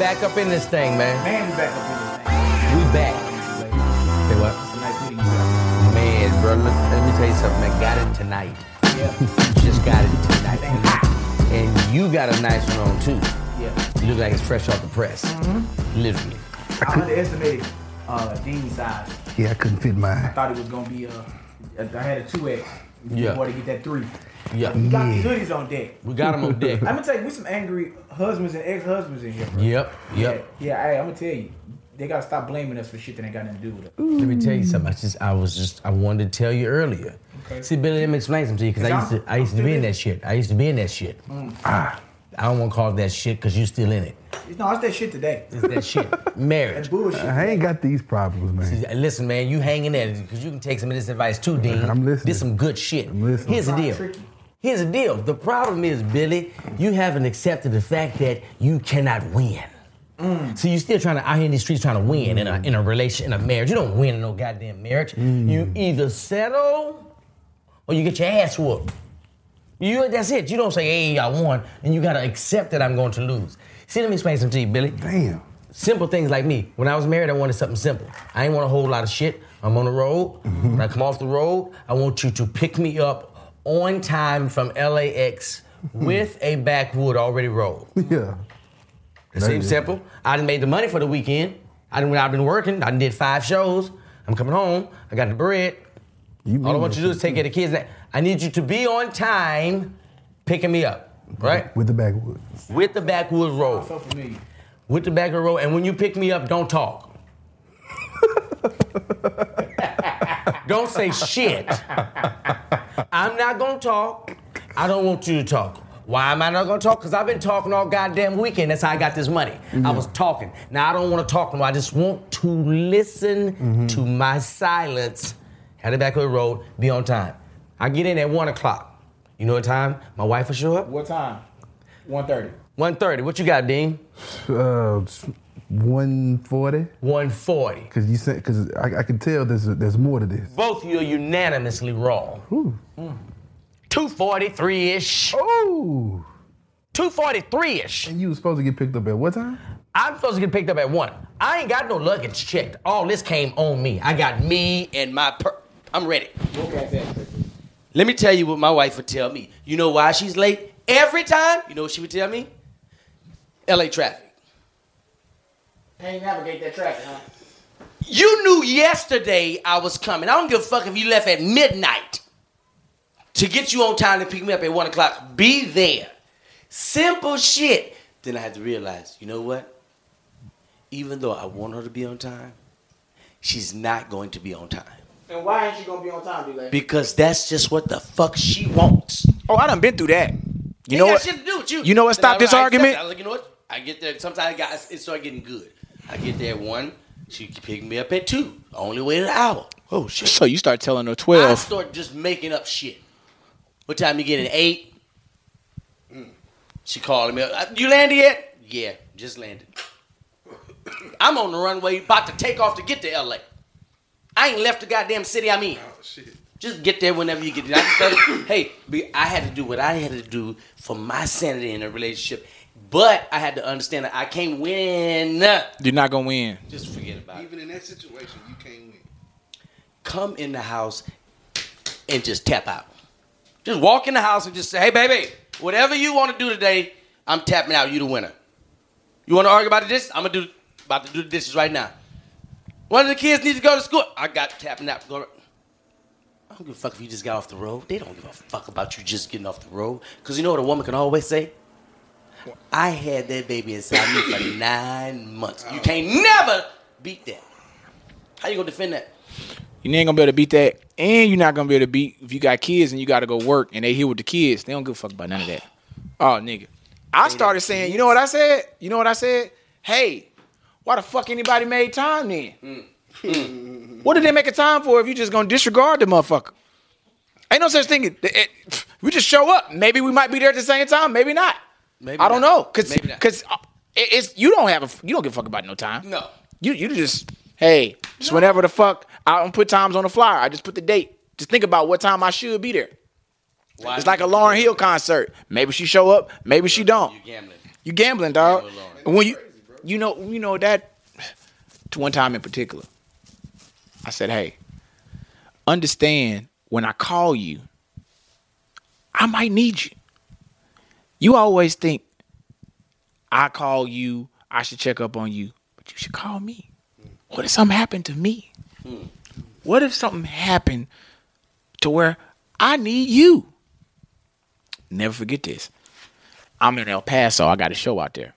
back up in this thing, man. Man, we back up in this thing. We back. Say what? It's a nice meeting you. Man, bro, let, let me tell you something, man. Got it tonight. Yeah. Just got it tonight. And you got a nice one on too. Yeah. You look like it's fresh off the press. Mm-hmm. Literally. I underestimated uh, Dean's size. Yeah, I couldn't fit mine. I thought it was gonna be uh, I had a two X. Yeah. Boy, to get that three. Yeah. We got these hoodies on deck. We got them on deck. I'm gonna tell you, we some angry husbands and ex-husbands in here. Bro. Yep, yep. Yeah, yeah. Hey, I'm gonna tell you, they gotta stop blaming us for shit that ain't got nothing to do with it. Let me tell you something. I just, I was just, I wanted to tell you earlier. Okay. See, Billy, let me explain something to you because I used to, I used to be in that shit. I used to be in that shit. Ah, I don't want to call it that shit because you're still in it. No, it's that shit today. It's that shit. That's Marriage. bullshit. I ain't got these problems, man. Listen, man, you hang in there because you can take some of this advice too, Dean. I'm listening. This some good shit. I'm listening. Here's the deal. tricky. Here's the deal. The problem is, Billy, you haven't accepted the fact that you cannot win. Mm. So you're still trying to out here in these streets trying to win in a mm. in a relation in a marriage. You don't win in no goddamn marriage. You mm. either settle or you get your ass whooped. You that's it. You don't say, hey, I won, and you gotta accept that I'm going to lose. See, let me explain something to you, Billy. Damn. Simple things like me. When I was married, I wanted something simple. I ain't want a whole lot of shit. I'm on the road. Mm-hmm. When I come off the road, I want you to pick me up on time from LAX with a backwood already rolled. Yeah. It seems simple. I done made the money for the weekend. I done, I've been working. I done did five shows. I'm coming home. I got the bread. You All I want you to do is take care of the kids. I need you to be on time picking me up, right? with the backwoods. With the backwood roll. So familiar. With the backwood roll. And when you pick me up, don't talk. don't say shit. I'm not gonna talk. I don't want you to talk. Why am I not gonna talk? Because I've been talking all goddamn weekend. That's how I got this money. I was talking. Now I don't want to talk no more. I just want to listen to my silence. Had it back on the road, be on time. I get in at one o'clock. You know what time? My wife will show up? What time? 1.30. 1.30. What you got, Dean? Uh, 140. 140. Cause you said, cause I, I can tell there's there's more to this. Both of you are unanimously wrong. Ooh. 243-ish. Oh. 243-ish. And you was supposed to get picked up at what time? I'm supposed to get picked up at one. I ain't got no luggage checked. All this came on me. I got me and my per. I'm ready. Okay, Let me tell you what my wife would tell me. You know why she's late every time? You know what she would tell me? LA traffic. Can't navigate that traffic, huh? You knew yesterday I was coming. I don't give a fuck if you left at midnight to get you on time to pick me up at one o'clock. Be there. Simple shit. Then I had to realize, you know what? Even though I want her to be on time, she's not going to be on time. And why ain't you gonna be on time, D-Lane? Because that's just what the fuck she wants. Oh, I done been through that. You Ain't know got what? shit to do with you. You know what Then I- stopped this I argument? it. I was like, you know what? I get there. Sometimes guys, it start getting good. I get there at one. She pick me up at two. Only wait an hour. Oh shit! So you start telling her twelve. I twelve. start just making up shit. What time you get at eight? Mm. She calling me. up. You landed yet? Yeah, just landed. I'm on the runway, about to take off to get to LA. I ain't left the goddamn city I'm in. Just get there whenever you get there. I just tell hey, I had to do what I had to do for my sanity in a relationship, but I had to understand that I can't win. You're not gonna win. Just forget about it. Even in that situation, you can't win. come in the house and just tap out. Just walk in the house and just say, hey, baby, whatever you want to do today, I'm tapping out. You the winner. You want to argue about this? I'm gonna do about to do the dishes right now. One of the kids needs to go to school. I got tapping out. I don't give a fuck if you just got off the road. They don't give a fuck about you just getting off the road. Because you know what a woman can always say? I had that baby inside me for nine months. You can't never beat that. How you gonna defend that? You ain't gonna be able to beat that, and you're not gonna be able to beat if you got kids and you got to go work and they here with the kids. They don't give a fuck about none of that. Oh, nigga. I started saying, you know what I said? You know what I said? Hey, why the fuck anybody made time then? Hmm. what did they make a time for if you just gonna disregard the motherfucker? Ain't no such thing. It- it- eh, eh, we just show up. Maybe we might be there at the same time. Maybe not. Maybe I don't not. know, cause Maybe cause uh, it- it's you don't have a you don't give a fuck about no time. No. You you just hey, just whenever the fuck I don't put times on the flyer. I just put the date. Just think about what time I should be there. Why It's like a Lauryn Hill concert. Maybe she show up, maybe she don't. You gambling. You gambling, dog. When you you know, you know that. To one time in particular, I said, "Hey, understand when I call you, I might need you. You always think I call you, I should check up on you, but you should call me. What if something happened to me? What if something happened to where I need you? Never forget this. I'm in El Paso. I got a show out there.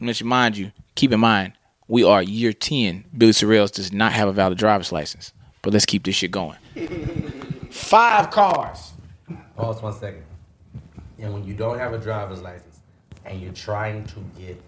Let you mind you, keep in mind, we are year 10. Billy Sorrells does not have a valid driver's license. But let's keep this shit going. Five cars. Pause one second. And when you don't have a driver's license and you're trying to get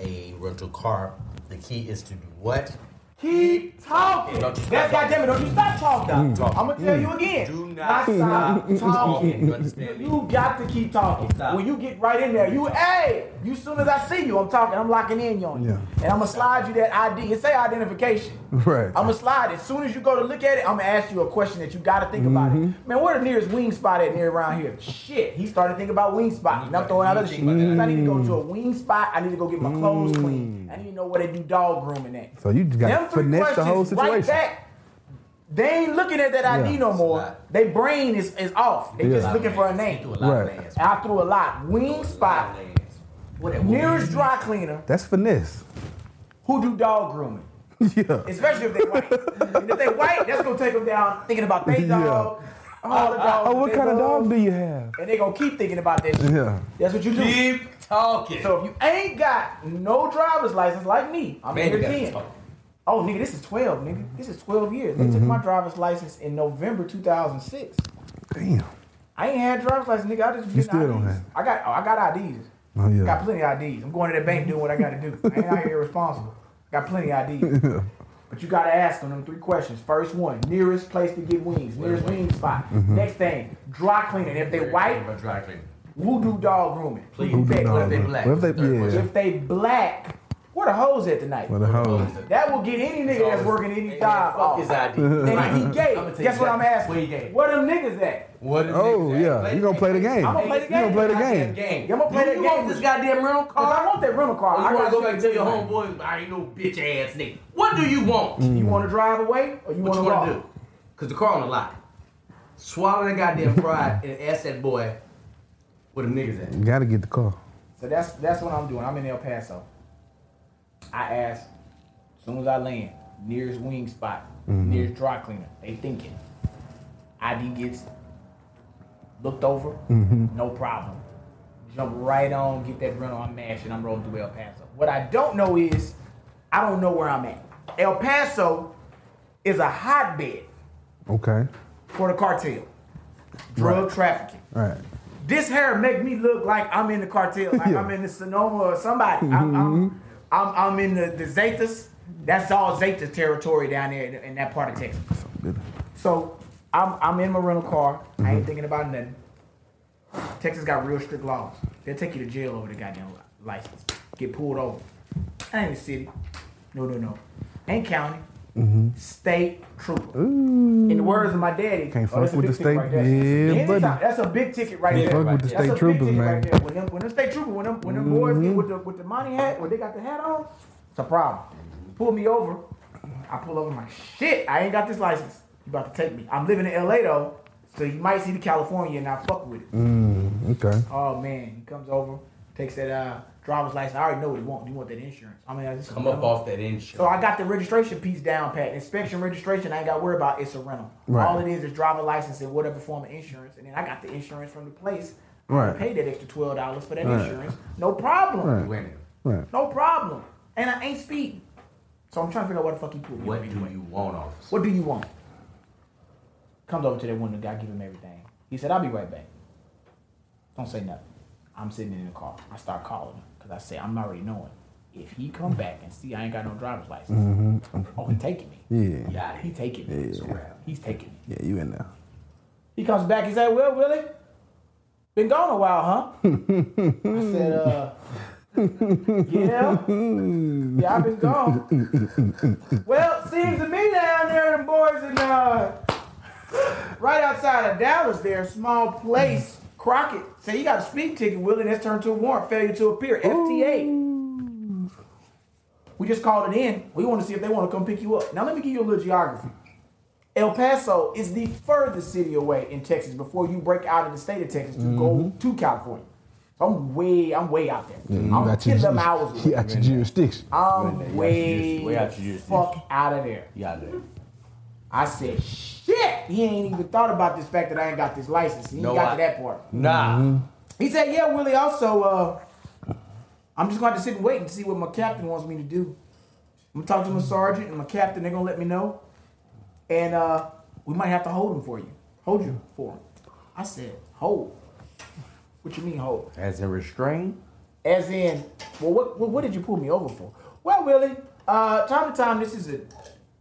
a rental car, the key is to do what? Keep talking. Don't you stop That's talking. goddamn it. Don't you stop talking. Talk. I'm gonna tell you again. Do not stop You talking. understand me? You got to keep talking. Stop. When you get right in there, you hey, you soon as I see you, I'm talking. I'm locking in on you, Yeah. and I'm gonna slide you that ID. It say identification. Right. I'm gonna slide. As soon as you go to look at it, I'm gonna ask you a question that you got to think about Mm-hmm. it. Man, where the nearest wing spot at near around here? Shit, he started thinking about wing spot. And I'm throwing out other shit. I need to go to a wing spot. I need to go get my clothes Mm. clean. I need to know where they do dog grooming at. So you just got Them three finesse the whole questions right situation. back. They ain't looking at that ID Yeah. no more. Their brain is, is off. They Yeah. just looking for a name. A Right. And I threw a lot. Wing spot. Nearest dry cleaner. That's finesse. Who do dog grooming? yeah. Especially if they white. and if they white, that's gonna take them down thinking about their Yeah. dog. All the dogs. Oh, what kind of love, dog do you have? And they gonna keep thinking about that. Yeah. That's what you do. Keep talking. So if you ain't got no driver's license like me, I'm Man, in you here gotta 10. Talk. Oh, nigga, this is 12, nigga. This is 12 years. They Mm-hmm. took my driver's license in November 2006. Damn. I ain't had driver's license, nigga. I just You getting still don't IDs. have. I got, oh, I got IDs. Oh yeah. Got plenty of IDs. I'm going to the bank doing what I got to do. I ain't out here irresponsible. Got plenty of IDs. But you gotta ask them them three questions. First one, nearest place to get wings, nearest wing spot. Mm-hmm. Next thing, dry cleaning. If they white, dry cleaning. voodoo dog grooming. Please. Who dog What if they black? What if they, Third yeah. If they black, where the hoes at tonight? What the hell? That will get any nigga that's working any job Fuck off. his ID. And if he gay, I'ma tell guess you what I'm that. asking? Where he gay? Where them niggas at? What is Oh it? yeah. You gonna play the game? I'm gonna play the game. You gonna play the game? game. I'm gonna play the that you game want this goddamn rental Cause car? I want that rental car. Or I you wanna got go back and tell your homeboy, I ain't no bitch ass nigga. What do you want? Mm. You want to drive away or you wanna go? What you wanna walk? do? Cause the car on the lot. Swallow that goddamn pride and ask that boy where the niggas at. You gotta get the car. So that's that's what I'm doing. I'm in El Paso. I ask, as soon as I land, nearest wing spot, mm-hmm. nearest dry cleaner. They thinking. ID gets looked over, mm-hmm. no problem. Jump right on, get that rental. I'm mashing. I'm rolling through El Paso. What I don't know is, I don't know where I'm at. El Paso is a hotbed Okay. for the cartel, drug trafficking. All right. This hair make me look like I'm in the cartel, like Yeah. I'm in the Sinaloa or somebody. I'm, I'm, mm-hmm. I'm, I'm in the, the Zetas. That's all Zetas territory down there in, in that part of Texas. So I'm, I'm in my rental car. I ain't thinking about nothing. Texas got real strict laws. They'll take you to jail over the goddamn license. Get pulled over. I ain't the city. No, no, no. Ain't county. State trooper. In the words of my daddy, Can't oh, fuck with the right state- there. yeah, buddy. That's a big ticket right Can't there. fuck with the state troopers, man. Right. When them, when them state troopers, when them, when them boys get with the with the money hat, when they got the hat on, it's a problem. Pull me over. I pull over my shit. I ain't got this license. You about to take me. I'm living in LA though, so you might see the California and not fuck with it. Mm, okay. Oh man, he comes over, takes that uh, driver's license. I already know what he want. He want that insurance. I mean, I just Come up off that insurance. so I got the registration piece down pat. Inspection registration, I ain't got to worry about. It's a rental. Right. All it is is driver license and whatever form of insurance, and then I got the insurance from the place. Right. I pay that extra twelve dollars for that Right. insurance. No problem. Right. Winning. Right. No problem. And I ain't speeding. So I'm trying to figure out what the fuck he put me What on. do you want, officer? What do you want? Comes over to that window guy, give him everything. He said, I'll be right back. Don't say nothing. I'm sitting in the car. I start calling him because I say, I'm already knowing. If he come back and see I ain't got no driver's license, oh, he taking me. Yeah. Yeah, he taking me. Yeah. He's taking me. Yeah, you in there. He comes back. He said, "Well, Willie, been gone a while, huh?" I said, "Uh, yeah, yeah, I've been gone." well, seems to me down there, the boys in uh, right outside of Dallas, there, a small place Crockett say you got a speeding ticket, Willie, that's turned to a warrant, failure to appear, FTA. We just called it in. We want to see if they want to come pick you up. Now let me give you a little geography. El Paso is the furthest city away in Texas before you break out of the state of Texas to go to California. So I'm way, I'm way out there. Mm-hmm. I'm got your, 10 hours away. you got your jurisdiction. I'm Way way, way out your fuck out of there. You out there. I said, shit. He ain't even thought about this fact that I ain't got this license. He ain't No, got I- to that part. Nah. He said, yeah, Willie, also, uh, I'm just going to sit and wait and see what my captain wants me to do. I'm going to talk to my sergeant and my captain. They're going to let me know. And uh, we might have to hold him for you. Hold you for him. I said, hold. What you mean hold? As in restrain? As in, well, what, what, what did you pull me over for? Well, Willie, uh, time to time, this is an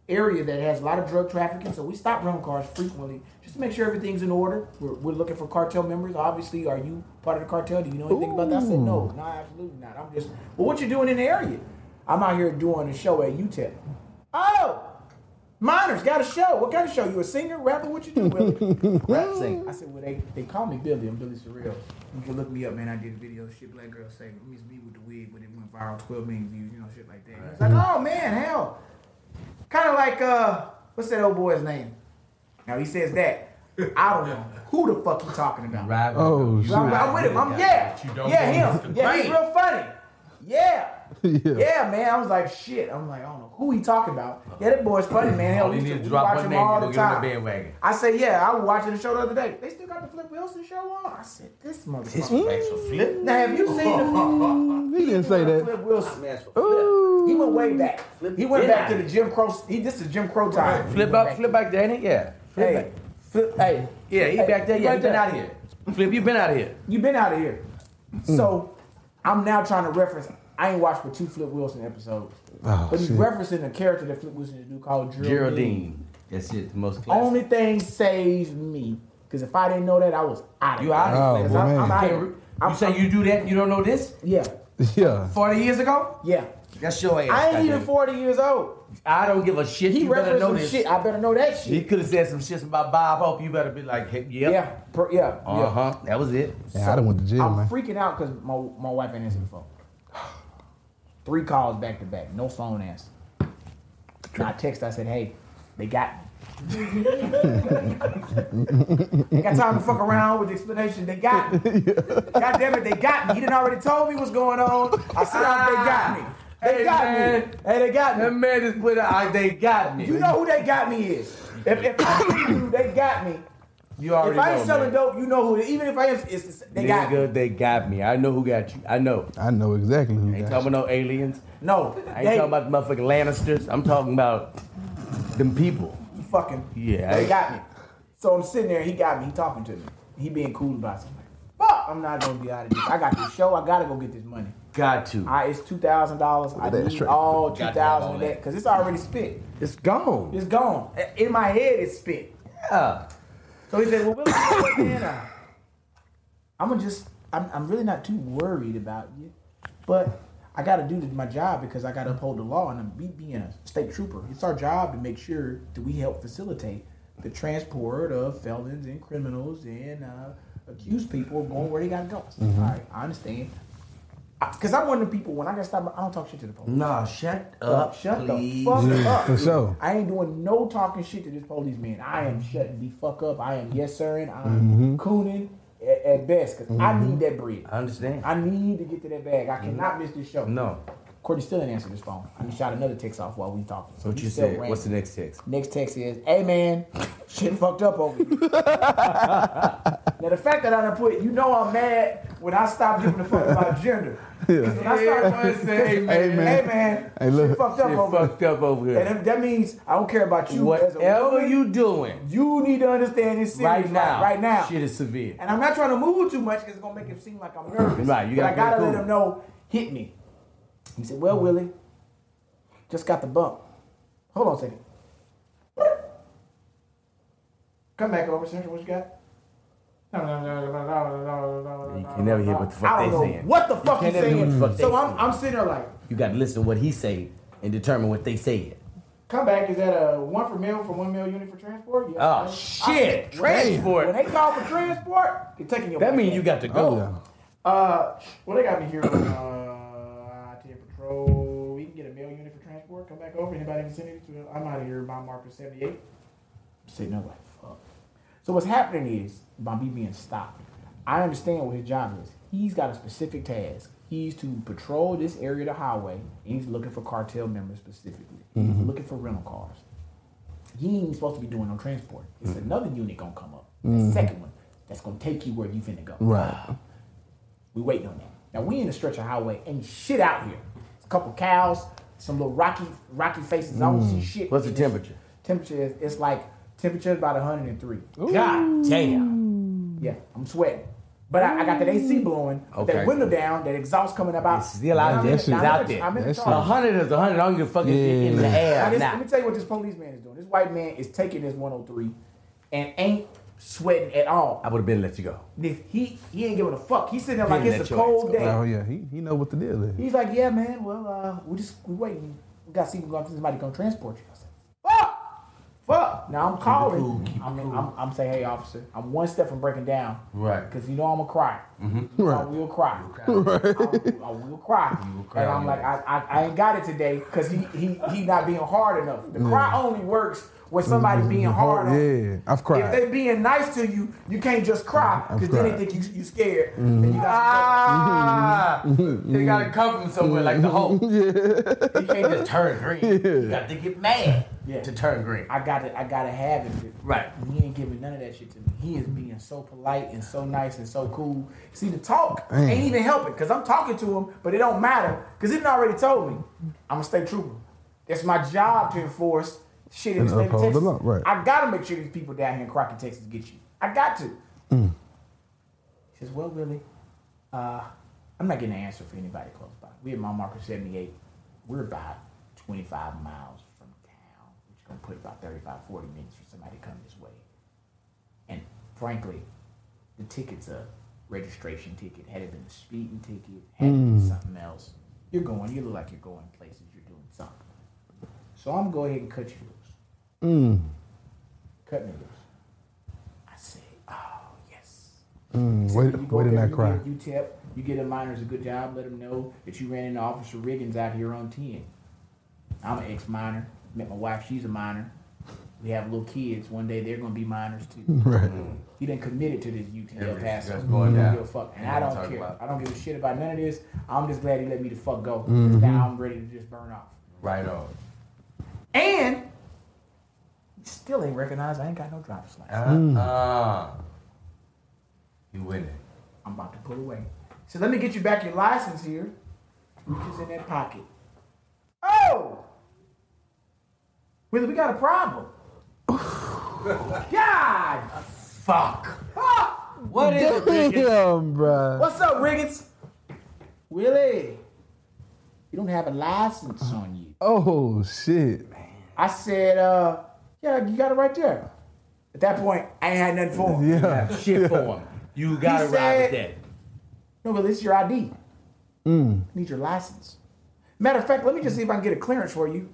area that has a lot of drug trafficking, so we stop rental cars frequently just to make sure everything's in order. We're, we're looking for cartel members. Obviously, are you part of the cartel? Do you know anything about that? I said, no, no, absolutely not. I'm just, well, what you doing in the area? I'm out here doing a show at UTEP. Oh, Miners got a show. What kind of show? You a singer, rapper? What you do, Willie? Rap sing. I said, well, they, they call me Billy. I'm Billy Sorrells. You can look me up, man. I did a video, shit black girl say, it's me with the wig, but it went viral, 12 million views, you know, shit like that. It's like, oh, man, hell. Kind of like, uh, what's that old boy's name? Now, he says that. I don't know. Who the fuck he talking about? Rap. Oh, shit. I'm, I'm with him. I'm, yeah. Yeah, him. Yeah, he's real funny. Yeah. Yeah. Yeah, man. I was like, shit. I'm like, I don't know who he talking about. Yeah, that boy's funny, man. Hell, oh, you used to to drop watch him name, all the on the time. bandwagon. I said, yeah, I was watching the show the other day. They still got the Flip Wilson show on. I said, this motherfucker. For flip. Now, have you seen the He didn't say that. Flip Wilson? Smash for flip. Ooh. He went way back. He went Yeah. back to the Jim Crow. He this is Jim Crow time. Flip back, flip back Danny. Yeah. Flip Hey, back. flip, hey, Yeah, he hey, back there. Yeah, he been out here. Flip, you been out of here. You been out of here. Hmm. So I'm now trying to reference. I ain't watched but two Flip Wilson episodes, Oh, but he's shit. referencing a character that Flip Wilson used to do called Geraldine. Geraldine. That's it. The most classic. Only thing saves me because if I didn't know that, I was out of You here. out Oh, here. boy, I'm, man. I'm out You I'm, You say you do that and you don't know this? yeah, Yeah. 40 years ago? yeah. That's your ass. I ain't goddamn even it. 40 years old. I don't give a shit. He you better know some this. shit. I better know that shit. He could have said some shit about Bob Hope. You better be like, hey, yep. Yeah, per, yeah, Uh yeah. huh. That was it. Yeah, I done went to jail, I'm man. freaking out because my, my wife ain't answering the phone. Three calls back to back, no phone answer. And I text, I said, hey, they got me. Ain't got time to fuck around with the explanation. They got me. God damn it, they got me. He didn't already told me what's going on. I said, oh, they got me. They Hey, got man. me. Hey, they got me. That man just put out, they got me. You know who they got me is. If, if I see you they got me, You already if I ain't selling man. dope, you know who. Even if I am, it's, it's, they got me. Nigga, they got me. I know who got you. I know. I know exactly who I ain't got talking about no aliens. No, I ain't they, talking about motherfucking Lannisters. I'm talking about them people. you fucking Yeah, They I- got me. So I'm sitting there, he got me, he talking to me. He being cool about something. Fuck, I'm not gonna be out of this. I got this show, I gotta go get this money. Got to. I, it's two thousand dollars. I that need straight. all two Got to have all thousand of that that. because it's already spent. It's gone. It's gone. In my head, it's spent. Yeah. So he said, well, uh, I'm gonna just, I'm, I'm really not too worried about you, but I got to do my job because I got to uphold the law and I'm be, being a state trooper. It's our job to make sure that we help facilitate the transport of felons and criminals and uh, accused people going where they got to go. All right, I understand. Because I'm one of the people when I got stopped, I don't talk shit to the police. Nah, shut up, shut please. the fuck Yeah, up. for sure. I ain't doing no talking shit to this police man. I am shutting the fuck up. I am yes sirring. I'm mm-hmm. cooning at, at best because I mm-hmm. need that bread. I understand. I need to get to that bag. I cannot miss this show. No. Courtney still didn't answer this phone. I just shot another text off while we talking. So What you said? ran. What's the next text? Next text is, "Hey man, shit fucked up over here." now the fact that I done put, you know, I'm mad when I stop giving a fuck about gender. 'Cause when I start say, hey, man. hey man, Hey, look. shit fucked up Shit over here. fucked up over here. And that- that means I don't care about you Whatever woman. you doing You need to understand this serious right now, right now. shit is severe. And I'm not trying to move too much because it's gonna make it seem like I'm nervous. Right, you but I gotta gotta let cool. him know, hit me. He said, "Well, Willie, just got the bump. Hold on a second. Come back over, sir. What you got?" You can never hear what the fuck I they don't saying. what the fuck You he's can't never hear saying. fuck so I'm. I'm sitting there like, You got to listen to what he say and determine what they said. Comeback is that a one for mil for one mil unit for transport? Yes, Oh, I- shit. I- Transport. When they call for transport, they're taking your. That money. means you got to Oh, go. yeah. Uh, well, they got me here on uh, back over. Anybody can send it to? I'm out of here. My marker 78. Sitting there like fuck. So what's happening is by me being stopped. I understand what his job is. He's got a specific task. He's to patrol this area of the highway. And he's looking for cartel members specifically. He's looking for rental cars. He ain't supposed to be doing no transport. It's mm-hmm. another unit gonna come up. The mm-hmm. second one that's gonna take you where you finna go. Right. We waiting on that. Now we in the stretch of highway, ain't shit out here. It's a couple cows, some little rocky, rocky faces. I don't see mm. shit. What's the in this- temperature? Temperature is it's like temperature is about 103. God damn. Yeah, I'm sweating. But I, I got that AC blowing, with that window down, that exhaust coming up out. It's still out Now I'm there. It's out there. I'm in the car. A hundred is a hundred. I don't give a fuck if it's in the Yeah. Now, this- not. let me tell you what this policeman is doing. This white man is taking this 103 and ain't sweating at all. I would have been let you go. This- He he ain't giving a fuck. He's sitting there like it's a cold day. Oh yeah, he he know what the deal is. He's like, yeah, man. Well, uh, we just we waiting. We got to see if somebody gonna transport you. I said, fuck, fuck. Now I'm calling. cool, I'm, cool. I'm, I'm saying, hey, officer, I'm one step from breaking down. Right. Because you know I'm gonna cry. Mm-hmm. I will cry. I, will, I will cry. will cry and I'm your like, I, I, I ain't got it today because he, he he not being hard enough. The cry only works when somebody being hard. on you. Yeah, I've cried. If they being nice to you, you can't just cry because then they think you you scared. And you got Ah, they gotta come from somewhere like the Hulk. You can't just turn green. You got to get mad Yeah. to turn green. I got to I gotta have it. Right. He ain't giving none of that shit to me. He is being so polite and so nice and so cool. See, the talk Man. ain't even helping because I'm talking to him, but it don't matter because he already told me I'm a state trooper. It's my job to enforce shit in the state of Texas. right. I gotta make sure these people down here in Crockett, Texas, get you. I got to. Mm. He says, "Well, Willie, uh, I'm not getting an answer for anybody close by. We at mile marker 78. We're about 25 miles from town, which is gonna put about 35, 40 minutes for somebody to come this way. And frankly, the ticket's a registration ticket. Had it been a speeding ticket, had it been something else, you're going. You look like you're going places. You're doing something. So I'm gonna go ahead and cut you. Mm, Cut me loose. I say, oh yes. mm, So wait, you wait up in that you cry. Get, you tip, you get a miners a good job. Let them know that you ran into Officer Riggins out here on ten. I'm an ex-miner. Met my wife. She's a miner. We have little kids. One day they're gonna be miners too. Right. He done committed to this UT El Every- Paso. that's He going don't down. give a fuck, and I don't care. about. I don't give a shit about none of this. I'm just glad he let me the fuck go. Mm-hmm. 'Cause Now I'm ready to just burn off. Right on. And he still ain't recognized. I ain't got no driver's license. Uh-uh. You winning. I'm about to pull away. So let me get you back your license here. Reaches in that pocket. Oh! Willie, we got a problem. God! Fuck. Ah! What is it, Ricky? Damn, bruh. What's up, Riggins? Willie, you don't have a license on you. Oh shit. I said, uh, yeah, you got it right there. At that point, I ain't had nothing for him. Yeah. Shit for him. You gotta ride with that. No, but this is your ID. Mm. Need your license. Matter of fact, let me just see if I can get a clearance for you.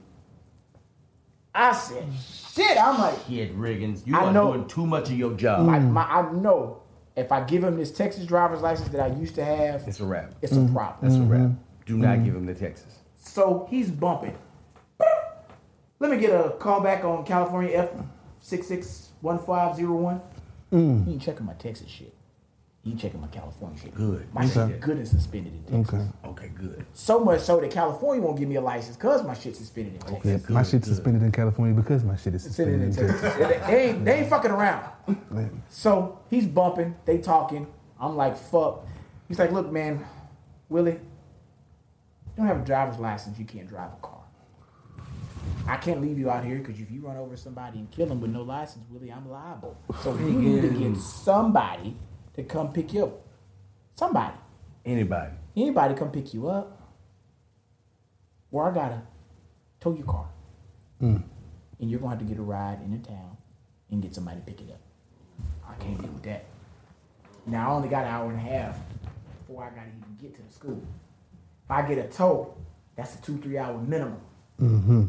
I said, shit. I'm like, Kid Riggins, you I are know- doing too much of your job. my, my, I know if I give him this Texas driver's license that I used to have, It's a wrap. it's a mm-hmm. problem. That's a wrap. Mm-hmm. Do not mm-hmm. give him the Texas. So he's bumping. Let me get a call back on California F six six one five zero one. Mm. He ain't checking my Texas shit. He checking my California shit. Good. My shit good and suspended in Texas. Okay. Okay, good. So much so that California won't give me a license because my shit's suspended in Texas. Yeah, my shit's suspended in California because my shit is Suspended in in Texas. Texas. they, ain't, they ain't fucking around. So he's bumping, they talking. I'm like, fuck. He's like, look, man, Willie, you don't have a driver's license, you can't drive a car. I can't leave you out here because if you run over somebody and kill them with no license, Willie, I'm liable. So you need to get somebody to come pick you up. Somebody. Anybody. Anybody come pick you up. Or I gotta tow your car. Hmm. And you're gonna have to get a ride into town and get somebody to pick it up. I can't deal with that. Now I only got an hour and a half before I gotta even get to the school. If I get a tow, that's a two, three hour minimum. Mm-hmm.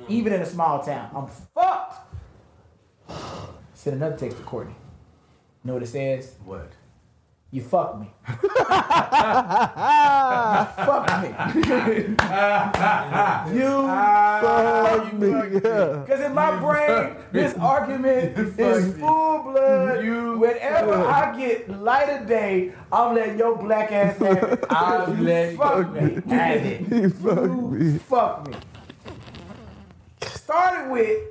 Mm-hmm. even in a small town. I'm fucked. Send another text to Courtney. You know what it says? What? You fucked me. you fucked me. you fucked me. Because in my brain, this argument is full blood. You Whenever I get light of day, I'm letting your black ass have it. I'm You letting fuck me. Have it. You fuck me. Fuck me. Started with,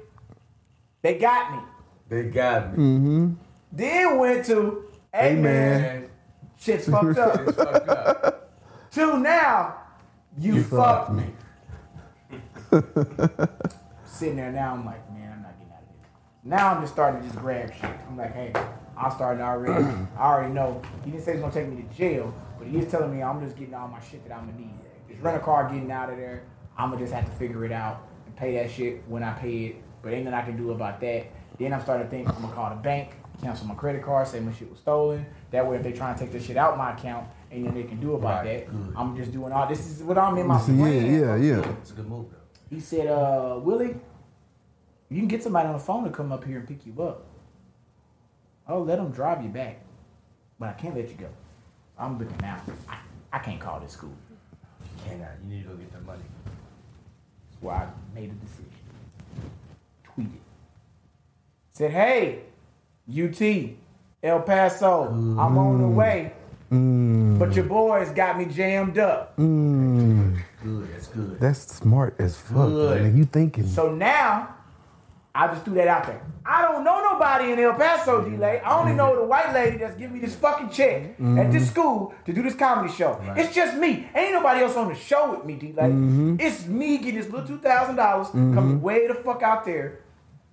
they got me. They got me. Mm-hmm. Then went to, hey, Hey, man, man. shit's fucked up. It's fucked up. to now, you, fucked me. Sitting there now, I'm like, man, I'm not getting out of here. Now I'm just starting to just grab shit. I'm like, hey, I'm starting already. I already know. He didn't say he's gonna take me to jail, but he is telling me I'm just getting all my shit that I'm gonna need. Just rent a car, getting out of there. I'm gonna just have to figure it out and pay that shit when I pay it. But ain't nothing I can do about that. Then I'm starting to think I'm gonna call the bank, cancel my credit card, say my shit was stolen. That way, if they try and take this shit out my account, ain't nothing they can do about Right, that. good. I'm just doing all this is what I'm in my Listen, yeah, plan. yeah, yeah. It's a good move though. He said, uh, Willie, you can get somebody on the phone to come up here and pick you up. Oh, let them drive you back. But I can't let you go. I'm looking now. I, I can't call this school. You cannot. You need to go get the money. Why I made a decision. Tweeted. Said, hey, UT, El Paso, I'm on the way. But your boys got me jammed up. Mm, Good. That's good. that's smart as fuck. Good. Man. You thinking? So now, I just threw that out there. I don't know nobody in El Paso, D'lai. I only mm-hmm. know the white lady that's giving me this fucking check at this mm-hmm. school to do this comedy show. It's just me. Ain't nobody else on the show with me, D'lai. Mm-hmm. It's me getting this little two thousand dollars coming way the fuck out there.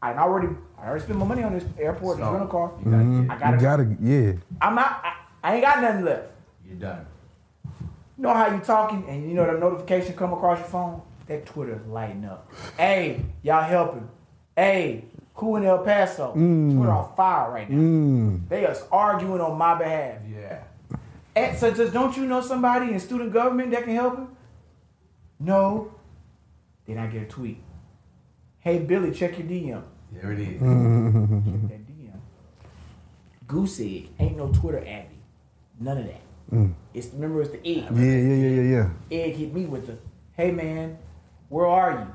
I already, I already spent my money on this airport, this So, rental car. You gotta get. I you gotta. gotta, yeah. I'm not. I, I ain't got nothing left. You're done. You know how you talking and you know the notification come across your phone? That Twitter lighting up. Hey, y'all helping. Hey, who in El Paso? Twitter on fire right now. Mm. They are arguing on my behalf. Yeah. And so just don't you know somebody in student government that can help him? No. Then I get a tweet. Hey Billy, check your DM. There it is. Check that DM. Goose egg. Ain't no Twitter Abby. None of that. It's remember it's the egg. Yeah, yeah, yeah, yeah, yeah. Egg hit me with the, hey man, where are you?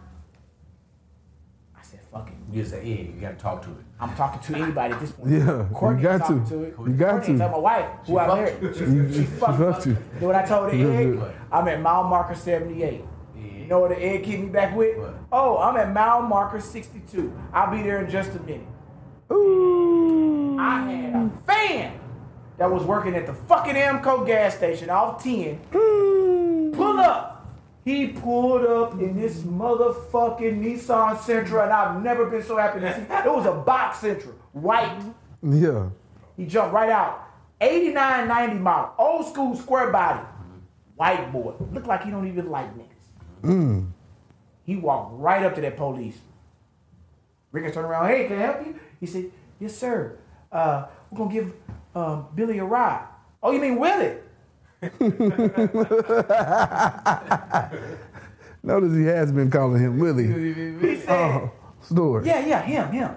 I said, fuck it. You say, yeah, you gotta talk to it. I'm talking to anybody at this point. Yeah, Courtney you got to. to it. You got Courtney to. Tell my wife who I married. She, You- she she fucked fucked me. you. You know what I told the egg? What? I'm at mile marker 78. You know what the egg hit me back with? What? Oh, I'm at mile marker 62. I'll be there in just a minute. Ooh. I had a fan that was working at the fucking Amco gas station off 10. Ooh. Pull up. He pulled up in this motherfucking Nissan Sentra, and I've never been so happy to see. It was a box Sentra, white. Yeah. He jumped right out. 89, 90 model, old school square body, white boy. Looked like he don't even like niggas. Mm. He walked right up to that police. Riggins turned around, hey, can I help you? He said, yes, sir. Uh, we're gonna give um, Billy a ride. Oh, you mean Willie? Notice he has been calling him Willie. He said, Oh, store. Yeah, yeah, him, him.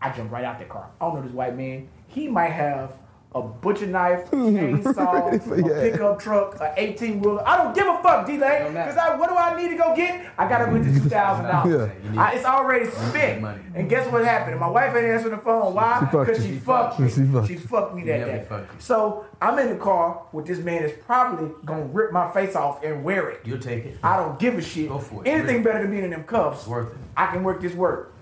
I jumped right out the car. I don't know this white man. He might have a butcher knife, chainsaw, Ready a pickup truck, an 18 wheeler. I don't give a fuck, D'lai. Because I, what do I need to go get? I gotta go get the $2,000. Yeah. You need- I- It's already spent. money. And guess what happened? My wife ain't answering the phone. Why? Because you. she fucked me. She fucked She fucked me that day. they fucked you. So I'm in the car with this man that's probably gonna rip my face off and wear it. You'll take it. I don't give a shit. Go for it. Anything Rip. better than being in them cuffs. Worth it. I can work this work.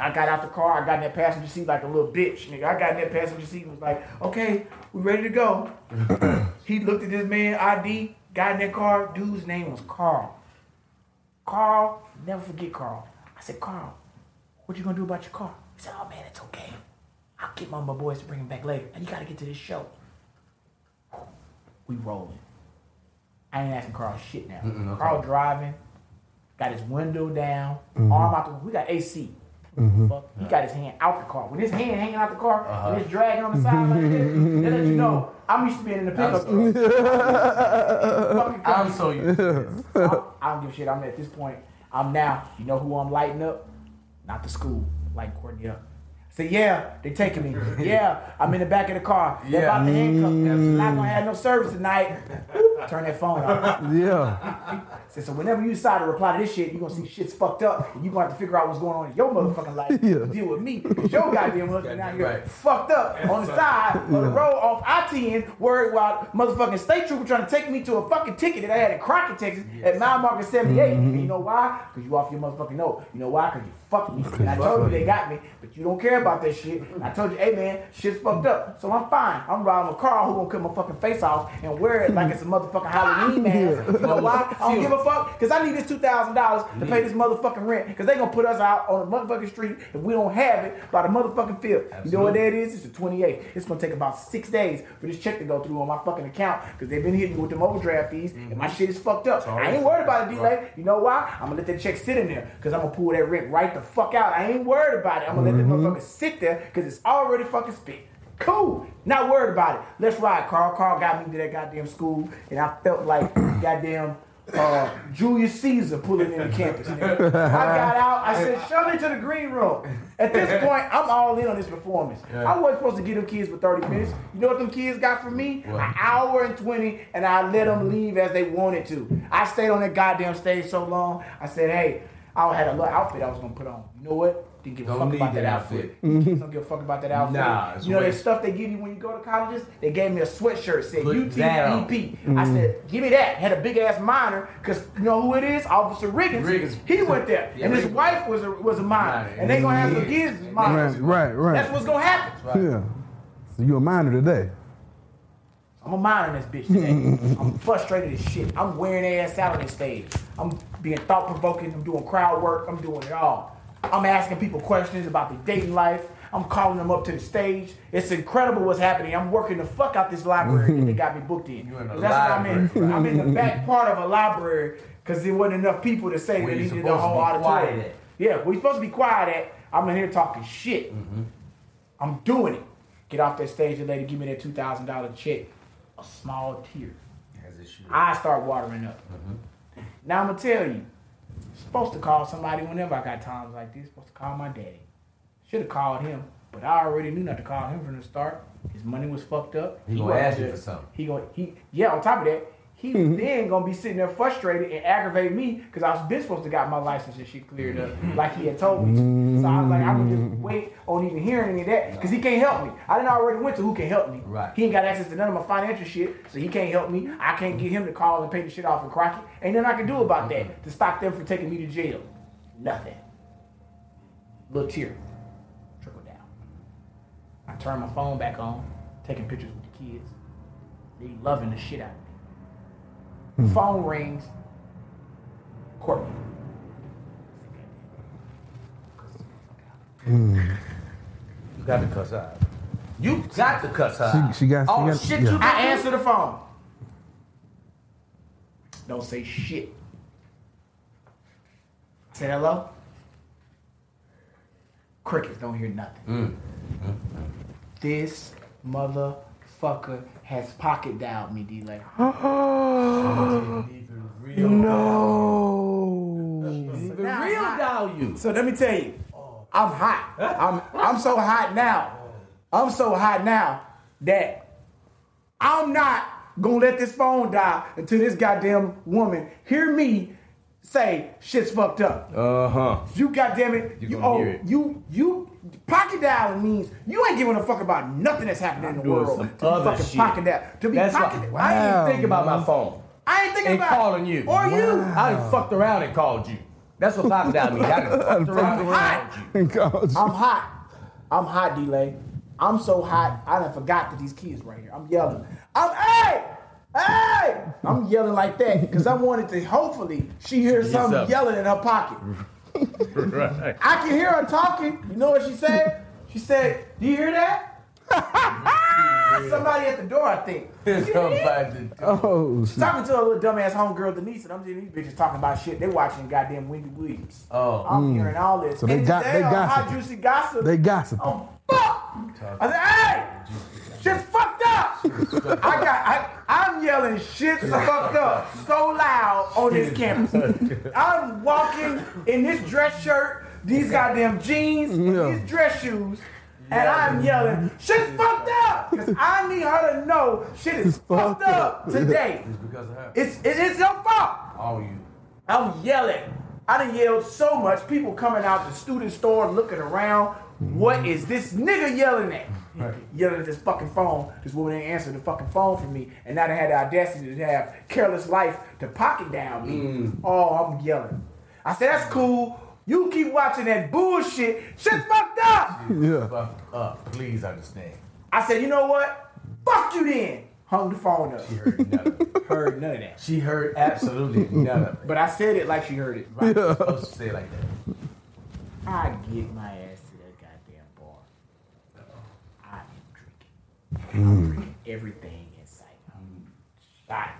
I got out the car. I got in that passenger seat like a little bitch, nigga. I got in that passenger seat and was like, okay, we ready to go. he looked at this man ID, got in that car. Dude's name was Carl. Carl, never forget Carl. I said, Carl, what you gonna do about your car? He said, oh man, it's okay. I'll get my, my boys to bring him back later. And you gotta get to this show. We rolling. I ain't asking Carl shit now. Mm-mm, okay. Carl driving, got his window down, Mm-hmm. arm out the. We got AC. Fuck. He got his hand out the car. When his hand hanging out the car, Uh-huh. and it's dragging on the side like this, that let you know I'm used to being in the pickup I'm truck. I'm so used to this. I, I don't give a shit. I'm at this point. I'm now, you know who I'm lighting up? Not the school, lighting Courtney up. Said, yeah, they taking me. Yeah, I'm in the back of the car. They're about to handcuff me. I'm not gonna have no service tonight. Turn that phone off. Yeah. Said, so whenever you decide to reply to this shit, you're gonna see shit's fucked up, and you're gonna have to figure out what's going on in your motherfucking life Yeah. to deal with me. Your goddamn husband out here Right. fucked up on the side of the road off I-10, worried about motherfucking state trooper trying to take me to a fucking ticket that I had in Crockett, Texas, at mile marker 78. And you know why? Because you off your motherfucking note. You know why? Because you fucked me. And I told you they got me, but you don't care about that shit. And I told you, hey man, shit's fucked up. So I'm fine. I'm riding a car who gonna cut my fucking face off and wear it like it's a motherfucking Halloween mask. You know why? I don't give a fuck. Because I need this $2,000 to pay this motherfucking rent. Because they gonna put us out on the motherfucking street if we don't have it by the motherfucking 5th. You know what that is? It's the 28th. It's gonna take about six days for this check to go through on my fucking account because they've been hitting me with them overdraft fees and my shit is fucked up. I ain't worried about a delay. You know why? I'm gonna let that check sit in there because I'm gonna pull that rent right the fuck out. I ain't worried about it. I'm gonna let that motherfucker sit there because it's already fucking spent. Cool. Not worried about it. Let's ride. Carl. Carl got me to that goddamn school, and I felt like goddamn uh, Julius Caesar pulling in the campus. I got out. I said, "Show me to the green room." At this point, I'm all in on this performance. I wasn't supposed to get them kids for 30 minutes. You know what them kids got from me? An hour and 20, and I let them leave as they wanted to. I stayed on that goddamn stage so long. I said, "Hey." I had a little outfit I was gonna put on. You know what? Didn't give a Don't fuck about that that outfit. outfit. Don't give a fuck about that outfit. Nah, it's you know that stuff they give you when you go to colleges? They gave me a sweatshirt said Put that. UTEP. I mm. said, give me that. Had a big ass miner, cause you know who it is? Officer Riggins. Riggins. He went there, Yeah, and his Riggins. wife was a was a miner, Miner. and they gonna have some kids as miners. Right, right, right. That's what's gonna happen. Yeah. So you a miner today. I'm a miner in this bitch today. I'm frustrated as shit. I'm wearing ass out on this stage. I'm being thought provoking. I'm doing crowd work. I'm doing it all. I'm asking people questions about their dating life. I'm calling them up to the stage. It's incredible what's happening. I'm working the fuck out this library that they got me booked in. In That's what I'm in. library. I'm in the back part of a library because there wasn't enough people to say Where that you needed the supposed to whole be auditorium. quiet at. Yeah, where you supposed to be quiet at. I'm in here talking shit. Mm-hmm. I'm doing it. Get off that stage and lady, give me that two thousand dollar check. A small tear. As it should. I start watering up. Now I'm gonna tell you, supposed to call somebody whenever I got times like this. Supposed to call my daddy. Should have called him, but I already knew not to call him from the start. His money was fucked up. He gonna wasn't ask you for something. He gonna he yeah. On top of that, he was then gonna be sitting there frustrated and aggravate me because I was been supposed to got my license and shit cleared up like he had told me. to. So I was like, I'm gonna just wait on even hearing any of that because he can't help me. I didn't already went to who can help me. Right. He ain't got access to none of my financial shit, so he can't help me. I can't get him to call and pay the shit off in Crockett. Ain't nothing I can do about that to stop them from taking me to jail. Nothing. Little tear. Trickle down. I turn my phone back on, taking pictures with the kids. They loving the shit out of. Phone rings. Courtney. Hmm. You got to cuss out. You got to cuss out. She- she got- she Oh got- shit! yeah. You I answer the phone. Don't say shit. Say hello. Crickets don't hear nothing. Mm, mm, mm. This motherfucker has pocket dialed me, D'lai. No. The real value. So let me tell you, I'm hot. I'm I'm so hot now. I'm so hot now that I'm not gonna let this phone die until this goddamn woman hear me say shit's fucked up. Uh huh. You goddamn it, You you oh hear it. you you pocket dialing means you ain't giving a fuck about nothing that's happening in the doing world. some to be other fucking shit. pocket dial. To be That's pocket why I I ain't ain't think about my phone. I ain't thinking And about calling you. or you. I done fucked around and called you. That's what pocket dial means. I done fucked around and hot. called you. I'm hot. I'm hot, D'lai. I'm so hot, I done forgot that these kids right here. I'm yelling. I'm hey! Hey! I'm yelling like that because I wanted to hopefully she hears something something. yelling in her pocket. Right. I can hear her talking. You know what she said? She said, Do you hear that? Somebody at the door, I think. Somebody. at Oh, shit. Talking to a little dumbass homegirl Denise, and I'm seeing these bitches talking about shit. They watching goddamn Wendy Williams. Oh. I'm mm. hearing all this. So they And got- today they on Hot. Juicy Gossip. They gossip. Oh fuck! I said, hey, shit's. I got, I, I'm I'm yelling shit fucked up so loud on this campus. I'm walking in this dress shirt, these goddamn jeans, Yeah. these dress shoes, and I'm yelling, shit's fucked up! Because I need her to know shit is fucked up today. It's because of her. It's, it is your fault. All you. I'm yelling. I done yelled so much. People coming out the student store looking around. What is this nigga yelling at? Mm-hmm. Yelling at this fucking phone. This woman ain't answer the fucking phone for me. And now they had the audacity to have careless life to pocket down me. Mm. Oh, I'm yelling. I said, that's cool. You keep watching that bullshit. Shit's fucked up. Yeah. Fucked up. Please understand. I said, you know what? Fuck you then. Hung the phone up. She heard none of it. Heard none of that. She heard absolutely none of it. But I said it like she heard it. Right. You're supposed to say it like that. I get my ass to that goddamn bar. I am Mm. drinking. Everything in sight. I'm shot,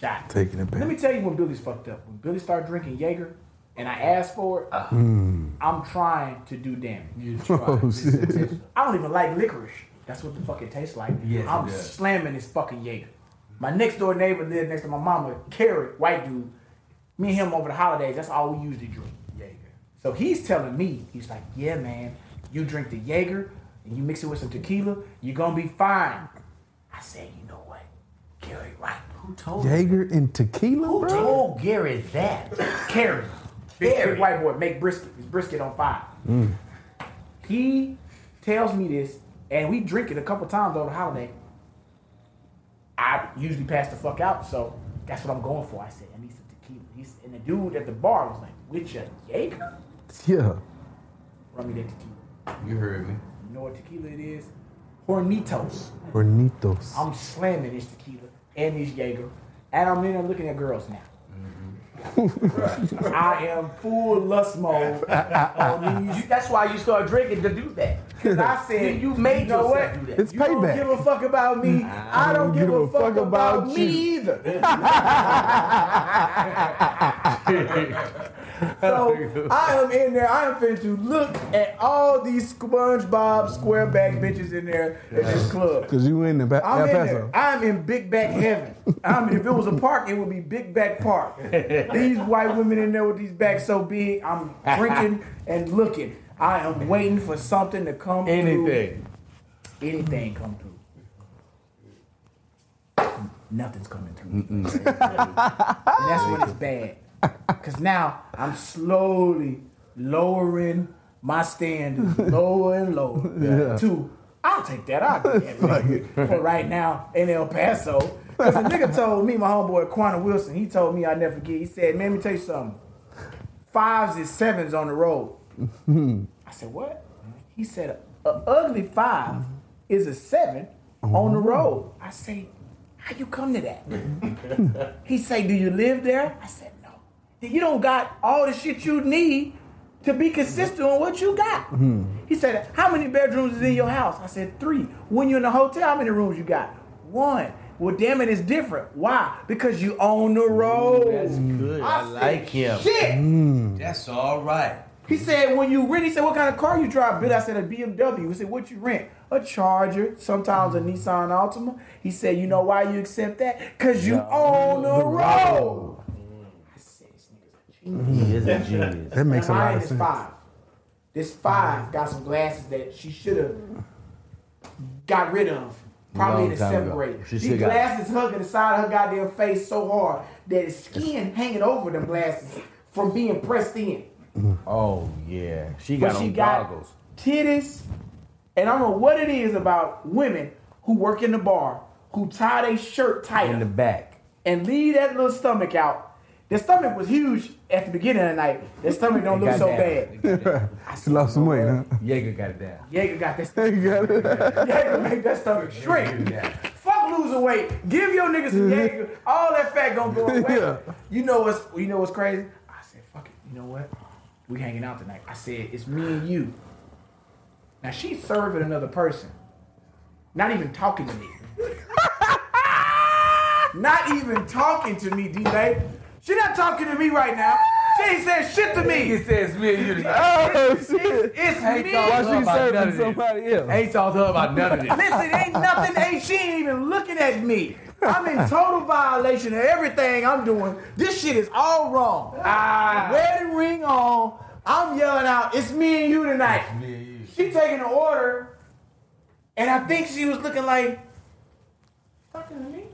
shot. Taking it back. Let me tell you when Billy's fucked up. When Billy started drinking Jaeger and I asked for it, I'm trying to do damage. You try. Oh, It's shit. intentional. I don't even like licorice. That's what the fuck it tastes like. Yes, I'm slamming this fucking Jaeger. My next door neighbor lived next to my mama, Carrie, white dude. Me and him over the holidays, that's all we usually drink. Jaeger. So he's telling me, he's like, yeah, man, you drink the Jaeger and you mix it with some tequila, you're gonna be fine. I said, you know what? Gary, right? Who told you? Jaeger and tequila, Who bro. told Gary that? Gary. Big, Carrie. big white boy, make brisket. His brisket on fire. Mm. He tells me this, and we drink it a couple times over the holiday. I usually pass the fuck out, so that's what I'm going for. I said, I need some tequila. He's, and the dude at the bar was like, with your Jaeger? Yeah. Run me that tequila. You heard me. You know what tequila it is? Hornitos. Hornitos. I'm slamming this tequila and this Jaeger, and I'm in there looking at girls now. Mm-hmm. I am full lust mode. That's why you start drinking to do that. Cause I said, You made you know what? do that. It's You don't give a fuck about me. I don't give a fuck about me either. so I am in there. I am finna to look at all these SpongeBob SquareBack bitches in there in this club. Cause you in the ba- I'm in there. I'm in Big Back heaven. I mean, if it was a park, it would be Big Back Park. These white women in there with these backs so big, I'm drinking and looking. I am waiting for something to come through. Anything. Anything come through. Nothing's coming through. and that's when it's bad. Cause now I'm slowly lowering my standards, lower and lower. To I'll take that. I'll get that for right now in El Paso. Cause a nigga told me, my homeboy Quanah Wilson, he told me I never forget. He said, "Man, let me tell you something. Fives and sevens on the road." I said, "What?" He said, "A ugly five mm-hmm. is a seven on the oh. road." I say, "How you come to that?" he say, "Do you live there?" I said, You don't got all the shit you need to be consistent on what you got. Mm-hmm. He said, "How many bedrooms is in your house?" I said, three. When you're in the hotel, how many rooms you got? One. Well, damn it, it's different. Why? Because you own the road. That's good. I, mm. said, like him. Shit. Mm. That's all right. He said, when you rent, he said, what kind of car you drive? Bill, I said, a BMW. He said, what you rent? A Charger, sometimes a mm. Nissan Altima. He said, you know why you accept that? Because you own the road. I said, this nigga's a genius. He is a genius. That makes a Now, lot mine of is sense. five. This five got some glasses that she should have got rid of. Probably in the seventh ago. grade. She These shoulda got- glasses hugging the side of her goddamn face so hard that his skin hanging over them glasses from being pressed in. Oh yeah, she got But she on got goggles. titties, and I don't know what it is about women who work in the bar who tie their shirt tight in the back. and leave that little stomach out. The stomach was huge at the beginning of the night. The stomach don't look so bad. She lost some weight, huh? Jaeger got it down. Jaeger got that. You got it. Jaeger make that stomach shrink. Yeah. Fuck losing weight. Give your niggas some Jaeger. All that fat gonna go away. Yeah. You know what's you know what's crazy? I said, fuck it. You know what? We hanging out tonight. I said, it's me and you. Now she's serving another person. Not even talking to me. not even talking to me, D-Bay. She not talking to me right now. She ain't saying shit to me. He me. says me and you. Oh It's, shit! it's Ain't me. talking Why about she none of serving somebody else? Ain't talk to her about none of this. Listen, ain't nothing, ain't she ain't even looking at me. I'm in total violation of everything I'm doing. This shit is all wrong. Ah. Wedding ring on. I'm yelling out, "It's me and you tonight." She taking the order, and I think she was looking like talking to me.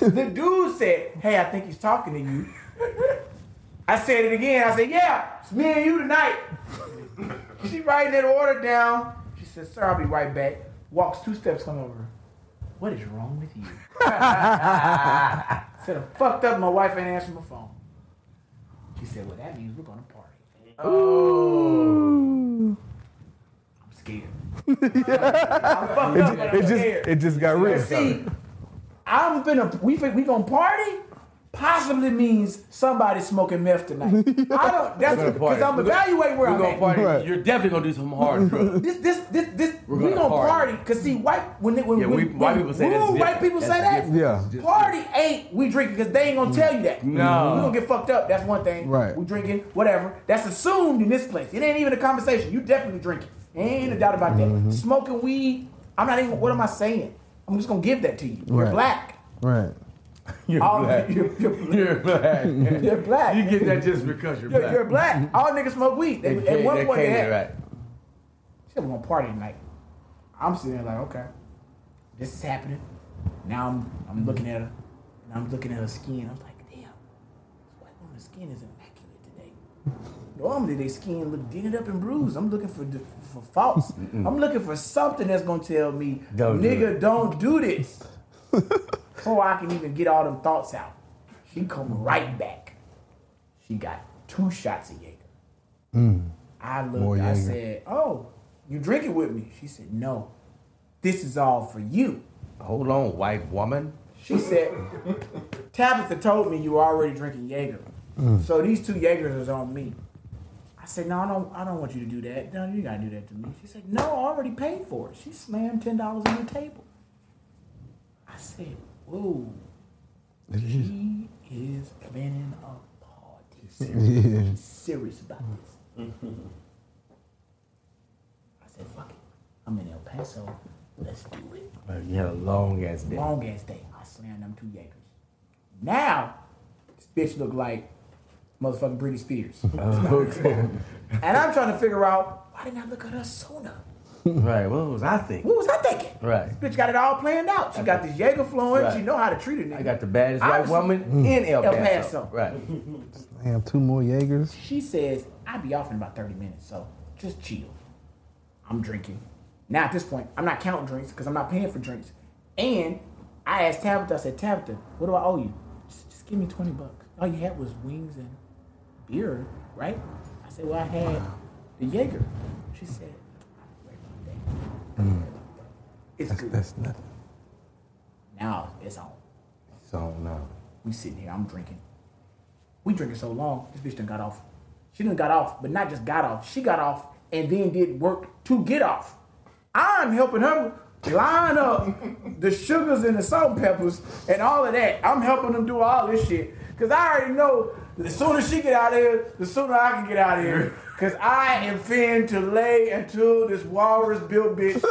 the dude said, "Hey, I think he's talking to you." I said it again. I said, "Yeah, it's me and you tonight." she writing that order down. She says, "Sir, I'll be right back." Walks two steps, come over. What is wrong with you? said, I'm fucked up. My wife ain't answering my phone. She said, Well, that means we're gonna party. Oh. I'm scared. I'm fucked up, It, I'm it just, it just got real. See, I'm gonna we think we gonna party. Possibly means somebody smoking meth tonight. I don't. That's gonna because. I'm gonna- evaluating where We're I'm gonna at. party. Right. You're definitely gonna do some hard drugs. This, this, this, this. We're we gonna gonna party. party because see, white when they, when, Yeah, when, we- when, white people say when that's white different. people say That's that. Yeah. Party ain't we drinking because they ain't gonna tell you that. No. we gonna get fucked up. That's one thing. Right. We drinking whatever. That's assumed in this place. It ain't even a conversation. You definitely drinking. Ain't a doubt about that. Mm-hmm. Smoking weed. I'm not even. What am I saying? I'm just gonna give that to you. You're Right. black. Right. You're All- black. You're, you're, You're black. you're black. You get that just because you're You're, black. you're black. All niggas smoke weed. They, They, at one they point they had. right. She said, we're gonna party tonight. I'm sitting there like, okay, this is happening. Now I'm I'm looking at her, and I'm looking at her skin. I'm like, damn, this white woman's skin is immaculate today. Normally, their skin look dented up and bruised. I'm looking for for faults. I'm looking for something that's gonna tell me, Don't do nigga, don't do this. Before I can even get all them thoughts out, she come right back. She got two shots of Jaeger. Hmm. I looked, More I Jaeger. said, Oh, you drinking with me? She said, No. This is all for you. Hold on, white woman. She said, Tabitha told me you were already drinking Jaeger. Hmm. So these two Jaegers is on me. I said, No, I don't I don't want you to do that. No, you gotta do that to me. She said, No, I already paid for it. She slammed ten dollars on the table. I said, Whoa. he is planning a party. Serious. Yeah. She's serious about this. I said, fuck it. I'm in El Paso. Let's do it. You had a long ass day. Long ass day. I slammed them two Jaegers. Now, this bitch look like motherfucking Britney Spears. Okay. and I'm trying to figure out why didn't I look at her sooner? right. What was I thinking? What was I thinking? Right. This bitch got it all planned out. She got this Jaeger flowing. Right. She know how to treat a nigga. I got the baddest I white was- woman in El El Paso. Paso. Right. Damn, two more Jaegers. She says, I'll be off in about 30 minutes, so just chill. I'm drinking. Now at this point, I'm not counting drinks because I'm not paying for drinks. And I asked Tabitha, I said, Tabitha, what do I owe you? Just, just give me 20 bucks. All you had was wings and beer, right? I said, well, I had the Jaeger. She said, "I'll worry about that. I'll worry about that." It's good. That's nothing. Now it's on. So no. We sitting here, I'm drinking. We drinking so long, this bitch done got off. She done got off, but not just got off. She got off and then did work to get off. I'm helping her line up the sugars and the salt and peppers and all of that. I'm helping them do all this shit. Cause I already know the sooner she get out of here, the sooner I can get out of here. Cause I am fin to lay until this walrus built bitch and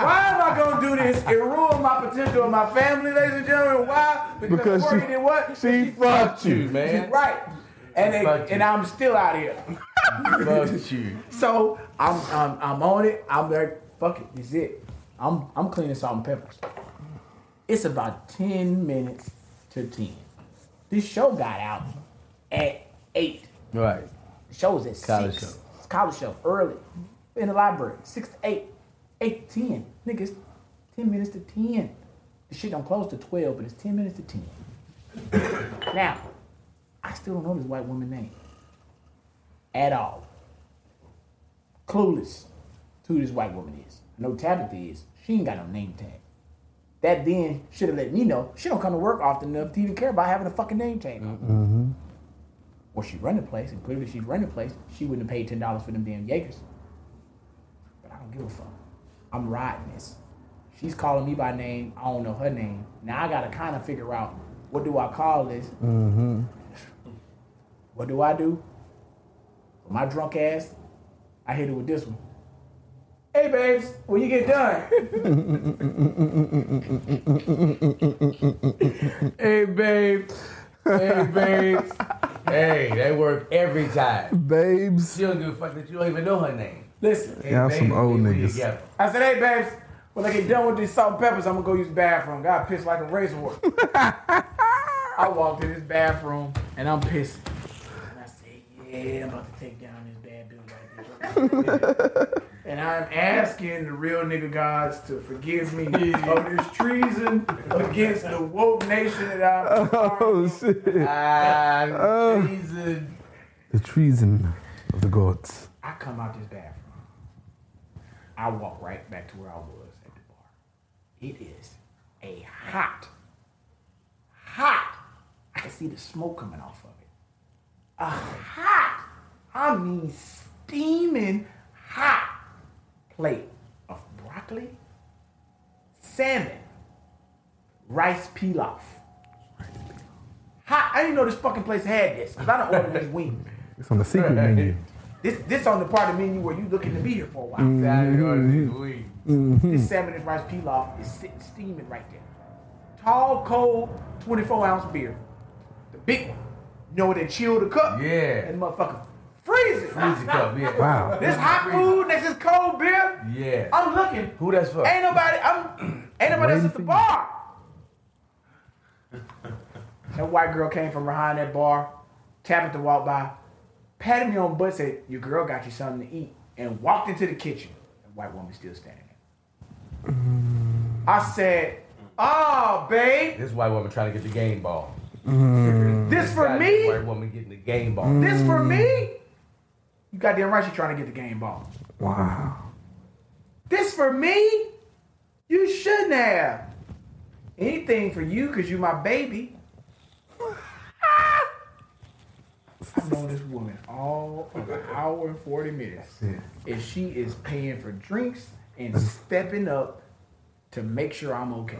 why am I gonna do this? It ruined my potential of my family, ladies and gentlemen. Why? Because, Because she- did what? she Fuck you, man. Right. And they, you. and I'm still out here. Fuck you. So I'm, I'm I'm on it. I'm like, fuck it, this is it. I'm I'm cleaning salt and peppers. It's about ten minutes to ten. This show got out at eight. Right. The show was at College six. show. It's college show early in the library. Six to eight, eight to ten. Niggas, ten minutes to ten. The shit don't close to twelve, but it's ten minutes to ten. now, I still don't know this white woman name at all. Clueless who this white woman is. I know Tabitha is. She ain't got no name tag. That then should have let me know she don't come to work often enough to even care about having a fucking name tag. on. Mm-hmm. Or she run the place, and clearly she's run the place. She wouldn't have paid ten dollars for them damn Jaegers. But I don't give a fuck. I'm riding this. She's calling me by name. I don't know her name. Now I gotta kind of figure out what do I call this. Mm-hmm. What do I do? For my drunk ass, I hit it with this one. Hey, babes, when you get done. hey, babes. Hey, babes. Hey, they work every time. Babes. She don't give a fuck that you don't even know her name. Listen, Hey, Y'all some old niggas. together. I said, hey, babes, when I get done with these salt and peppers, I'm gonna go use the bathroom. God pissed like a racehorse. I walked in this bathroom and I'm pissing. And I said, yeah, I'm about to take down this bad bill right here. and I'm asking the real nigga gods to forgive me of this treason against the woke nation that I'm Oh shit. Ah, Oh. treason. The treason of the gods. I come out this bathroom. I walk right back to where I was at the bar. It is a hot, hot. I can see the smoke coming off of it. A hot, I mean steaming hot plate of broccoli, salmon, rice pilaf. Hot. I didn't know this fucking place had this because I don't order these wings. It's on the secret menu. This this on the part of the menu where you looking to be here for a while. Saturday or this week. This salmon and rice pilaf is sitting steaming right there. Tall, cold, 24 ounce beer. The big one. You know, what they chill the cup. Yeah. And motherfucker freezing. Freezy cup, yeah. Wow. This hot food next is cold beer. Yeah. I'm looking. Who that's for? Ain't nobody. I'm. Ain't nobody else at the bar. that white girl came from behind that bar, tapping to walk by, patted me on the butt, said, "Your girl got you something to eat," and walked into the kitchen. The white woman still standing there. I said, "Oh, babe, This white woman trying to get the game ball. this for me? White woman getting the game ball. This for me?" You goddamn right, she trying to get the game ball. Wow. This for me? You shouldn't have. Anything for you because you my baby. I've known this woman all of an hour and 40 minutes. And she is paying for drinks and stepping up to make sure I'm okay.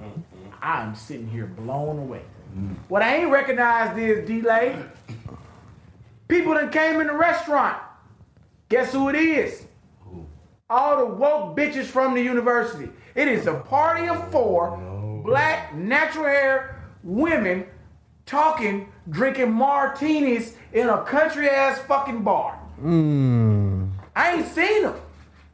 Mm. I'm sitting here blown away. Mm. What I ain't recognized is D'lai. People that came in the restaurant. Guess who it is? all the woke bitches from the university. It is a party of four black, natural hair women talking, drinking martinis in a country ass fucking bar. Hmm. I ain't seen them.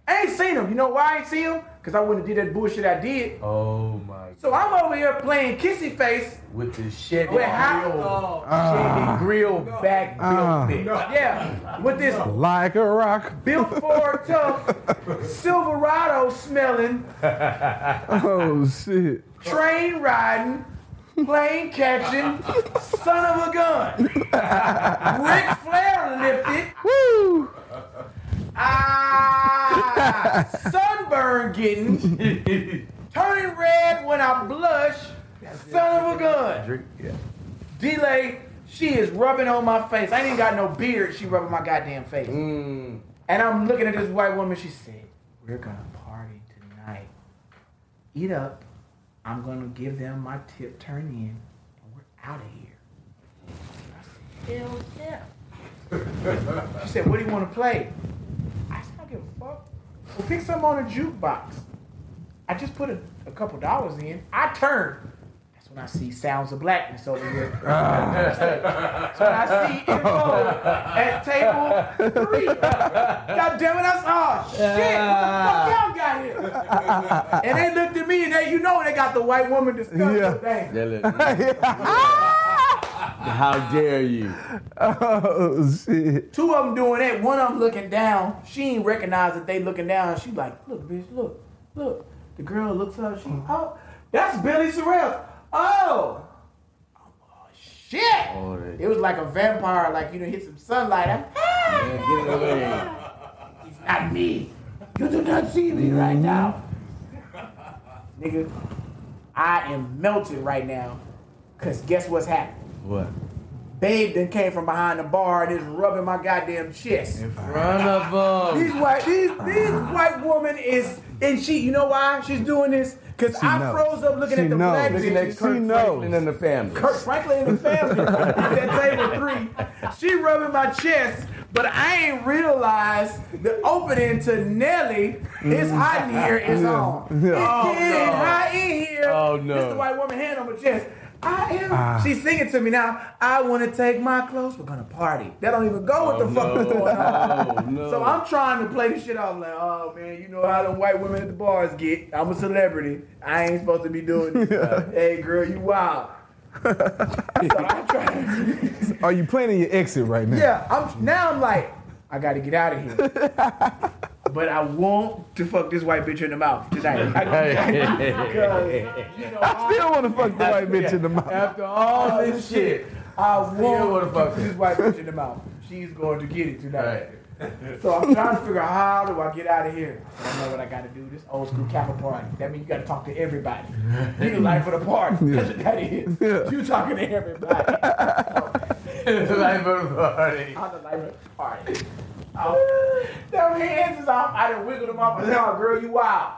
I ain't seen them. You know why I ain't seen them? Because I wouldn't have did that bullshit I did. Oh. So I'm over here playing kissy face With the shit. with how Chevy grill back built Ah. bitch. Yeah, with this Like a rock. built for tough Silverado smelling Oh shit. train riding, plane catching, son of a gun. Ric Flair lifted. Woo! Ah, sunburn getting, turning red when I blush, son of a gun. Yeah. D'lai, she is rubbing on my face. I ain't even got no beard. She rubbing my goddamn face. Mm. And I'm looking at this white woman. She said, We're going to party tonight. Eat up. I'm going to give them my tip, turn in, and we're out of here. I said, Hell yeah. she said, What do you want to play? I said, I don't give a fuck. Well, pick something on a jukebox. I just put a, a couple dollars in. I turn. That's when I see Sounds of Blackness over here. Ah. so when I see info at table three. God damn it, I saw, oh shit, what the fuck ah. y'all got here? and they looked at me and they, you know, they got the white woman disgusted Yeah. thing. That look- How dare you? Oh shit. Two of them doing that. One of them looking down. She ain't recognize that they looking down. She like, look, bitch, look, look. The girl looks up. She, oh, that's Billy Sorrells. Oh. Oh, shit. Oh, that- It was like a vampire, like you know, hit some sunlight. I'm, Man, get it away. It's not me. You do not see me right mm-hmm. now. Nigga, I am melted right now. Cause guess what's happening? What? Babe then came from behind the bar and is rubbing my goddamn chest. In front of them. These white, these, these white woman is, and she, you know why she's doing this? Cause I knows. froze up looking She at the knows. black Looking at. Kirk knows. Franklin and the family. Kirk Franklin and the family at that table three. She rubbing my chest, But I ain't realized the opening to Nelly mm. is hot in here is on. It's Yeah. getting hot in here. Oh, no. This the white woman hand on my chest. I am. Ah. She's singing to me now. I want to take my clothes. We're gonna party. That don't even go with the oh, fuck is going on. no. So I'm trying to play this shit off like, oh man, you know how the white women at the bars get. I'm a celebrity. I ain't supposed to be doing this. hey girl, you wild. so. Are you planning your exit right now? Yeah, I'm now. I'm like, I got to get out of here. but I want to fuck this white bitch in the mouth tonight. Because, you know, I still want to fuck the white bitch in the mouth. after all this shit, I want wanna fuck this white bitch in the mouth. She's going to get it tonight. So I'm trying to figure out how do I get out of here. I know what I got to do. This old school Kappa party. That means you got to talk to everybody. You the life of the party. That's what that is. You talking to everybody. life of the party. I'm the life of the party. Oh, them hands is off. I done wiggled them off. I said, oh, girl, you wild.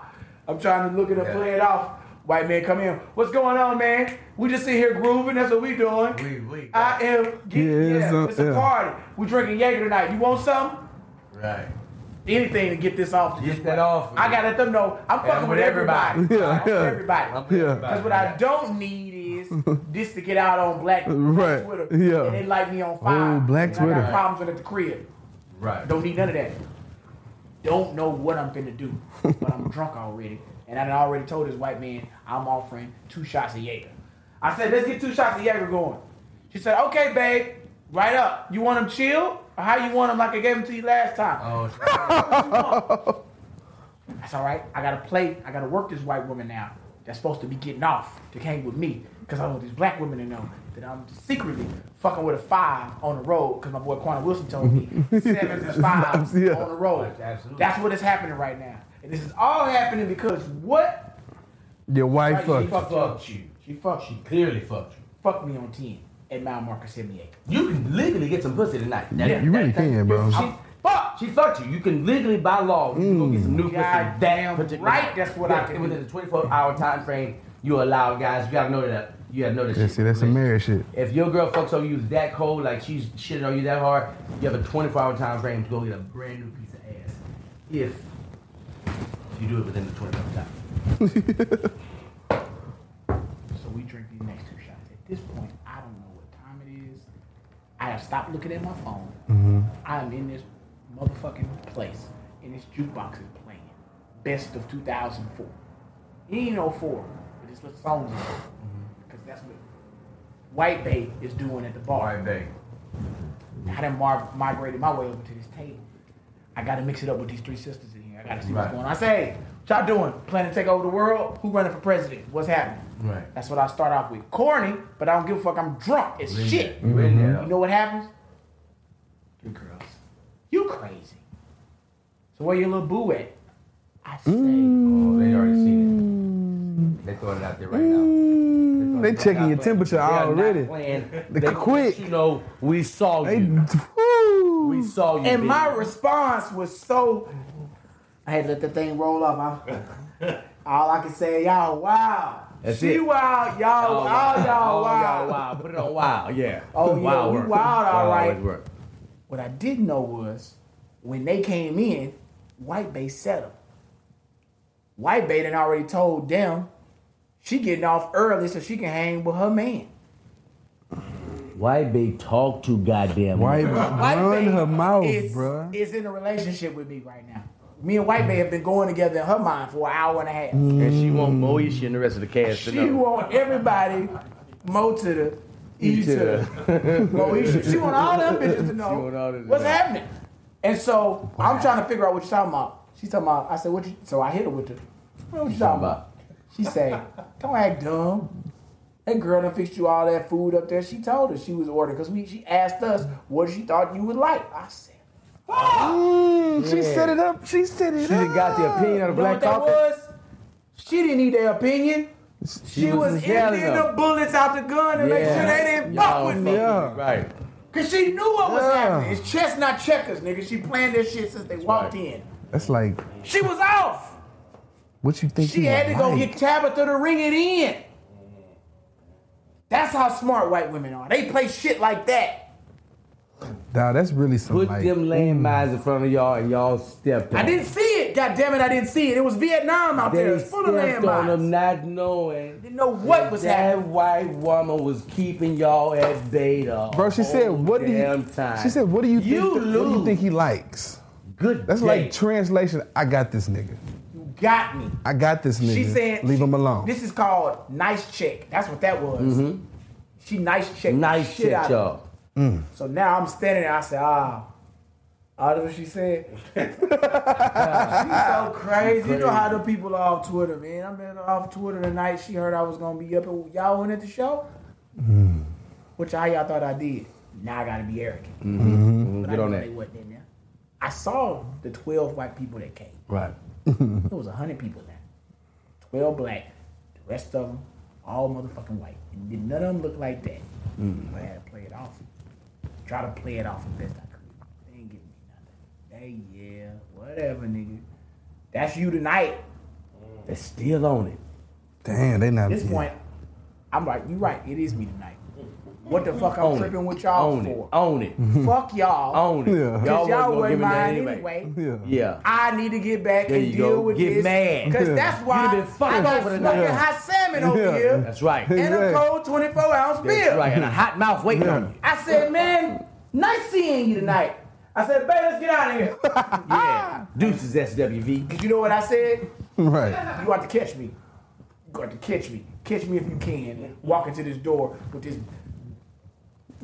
I'm trying to look at her, play it off. White man come in. What's going on, man? We just sit here grooving. That's what we doing. We, we. I am getting, Yeah, yeah, it's a- it's a party. We drinking Jaeger tonight. You want something? Right. Anything to get this off. Get that off. I gotta let them know I'm fucking I'm with with everybody. everybody. Yeah, I'm with yeah. everybody. Because what I don't need is this to get out on Black, Right, Twitter. yeah. And they light me on fire. Oh, Black and I Twitter. got problems with at the crib. Right. Don't need none of that. Don't know what I'm finna do, but I'm drunk already. And I already told this white man I'm offering two shots of Jaeger. I said, let's get two shots of Jaeger going. She said, okay, babe, right up. You want them chilled? Or how you want them like I gave them to you last time? Oh, That's all right. I gotta play. I gotta work this white woman now. That's supposed to be getting off to hang with me because I want these black women to know that I'm secretly fucking with a five on the road because my boy Quanah Wilson told me sevens and fives Yeah. on the road. Absolutely. That's what is happening right now, and this is all happening because what? Your wife Right, she fucked. fucked, fucked you. you. She fucked you. clearly fucked you. Fucked me on ten at mile marker seventy eight. You can legally get some pussy tonight. That- Yeah. You really that- that- can, bro. She, fuck, she fucked you. You can legally, by law, you can go get some new pussy. God that damn particular right, night. that's what I Yeah, can Within do. the 24 hour time frame, you allow guys. You gotta know that. You gotta know that. Yeah, shit. see, that's some married shit. If your girl fucks on you that cold, like she's shitting on you that hard, you have a 24 hour time frame to go get a brand new piece of ass. If you do it within the 24 hour time. So we drink these next two shots. At this point, I don't know what time it is. I have stopped looking at my phone. Mm-hmm. I am in this motherfucking place, and this jukebox is playing. Best of 2004. It ain't 04, but it's the songs in it. Because that's what White Bay is doing at the bar. babe. I done mar- migrated my way over to this table. I got to mix it up with these three sisters in here. I got to see what's going on. I say, hey, what y'all doing? Planning to take over the world? Who running for president? What's happening? Right. That's what I start off with. Corny, but I don't give a fuck. I'm drunk as shit. You in there. Mm-hmm. You know what happens? You girls, you crazy. So where your little boo at? I say, Oh, they already seen it. They throwing it out there right now. Mm. They checking your temperature They already. playing. They They quick. You know, we saw They, you. woo. We saw you. and baby. my response was so. I had to let the thing roll off. I, all I can say, y'all, wow. That's she it. wild, y'all, Oh, all wow. y'all, Oh, wild. y'all wild. Put it on wild. Yeah. Oh, yeah, wild we wild, all right. always work. What I didn't know was when they came in, White Bay set them. White Bay done already told them she getting off early so she can hang with her man. Why they talk to goddamn? White White run her mouth, is, bruh. is in a relationship with me right now. Me and White Bay have been going together in her mind for an hour and a half. And she want Moesha and the rest of the cast to She know. want everybody Mo to the E to the Moesha. She want all them bitches to know want all them to what's know. happening. And so I'm trying to figure out what you're talking about. She's talking about. I said, "What you?" So I hit her with the. What you talking about? She said, "Don't act dumb." That girl done fixed you all that food up there. She told us she was ordering because we. She asked us what she thought you would like. I said, Mm, She set it up. She set it She up. done got the opinion of "You the know black what that was? She didn't need their opinion. She, was, was yelling emptying the bullets out the gun and make sure they didn't fuck with me. Yeah. Right. Cause she knew what was Yeah. happening. It's chess, not checkers, nigga. She planned this shit since they walked right. in. That's like She was off. What you think She had to go like. get Tabitha to ring it in. That's how smart white women are. They play shit like that. Dog, that's really some Put like. them landmines mm. in front of y'all and y'all stepped on I didn't see it. God damn it, I didn't see it. It was Vietnam out They there. It's full of stepped on them not knowing Didn't know what was that happening. white woman was keeping y'all at bay the Bro, she said, whole "What do you?" damn time. She said, "What do you think? You what do you think he likes?" Good That's day. like translation. I got this nigga. You got me. I got this nigga. She said, "Leave him alone." This is called nice check. That's what that was. Mm-hmm. She nice check. nice shit out shit, of me. y'all. Mm. So now I'm standing there. I said, ah. Oh, that's what she said. She's so crazy. You know how the people are off Twitter, man. I'm been off Twitter tonight. She heard I was gonna be up. At, y'all went at the show. Mm. Which how y'all thought I did? Now I gotta be arrogant. Mm-hmm. Mm-hmm. I Mm-hmm. Get on knew that. They wasn't in there. I saw the 12 white people that came. Right. There was hundred people there. Twelve black. The rest of them all motherfucking white. And did none of them look like that. Mm. But I had to play it off. Try to play it off as best I could. They ain't giving me nothing. They yeah, whatever, nigga. That's you tonight. They're still on it. Damn, they not. At this point, I'm like, you right. It is me tonight. What the fuck I'm Own tripping it. with y'all Own for? it. Own it. Fuck y'all. Own it. Yeah. Y'all, y'all wasn't wasn't mine give me that anyway. Yeah. Yeah. I need to get back There and deal go. with Get this. mad. Because Yeah. that's why You'd been fucking I got over smoking tonight. hot salmon over Yeah. here That's right. and a cold 24 ounce beer. That's right. And a hot mouth waiting on you. I said, man, nice seeing you tonight. I said, babe, let's get out of here. Yeah. Deuces SWV. Cause you know what I said? right. You have to catch me. You got to catch me. Catch me if you can. Walk into this door with this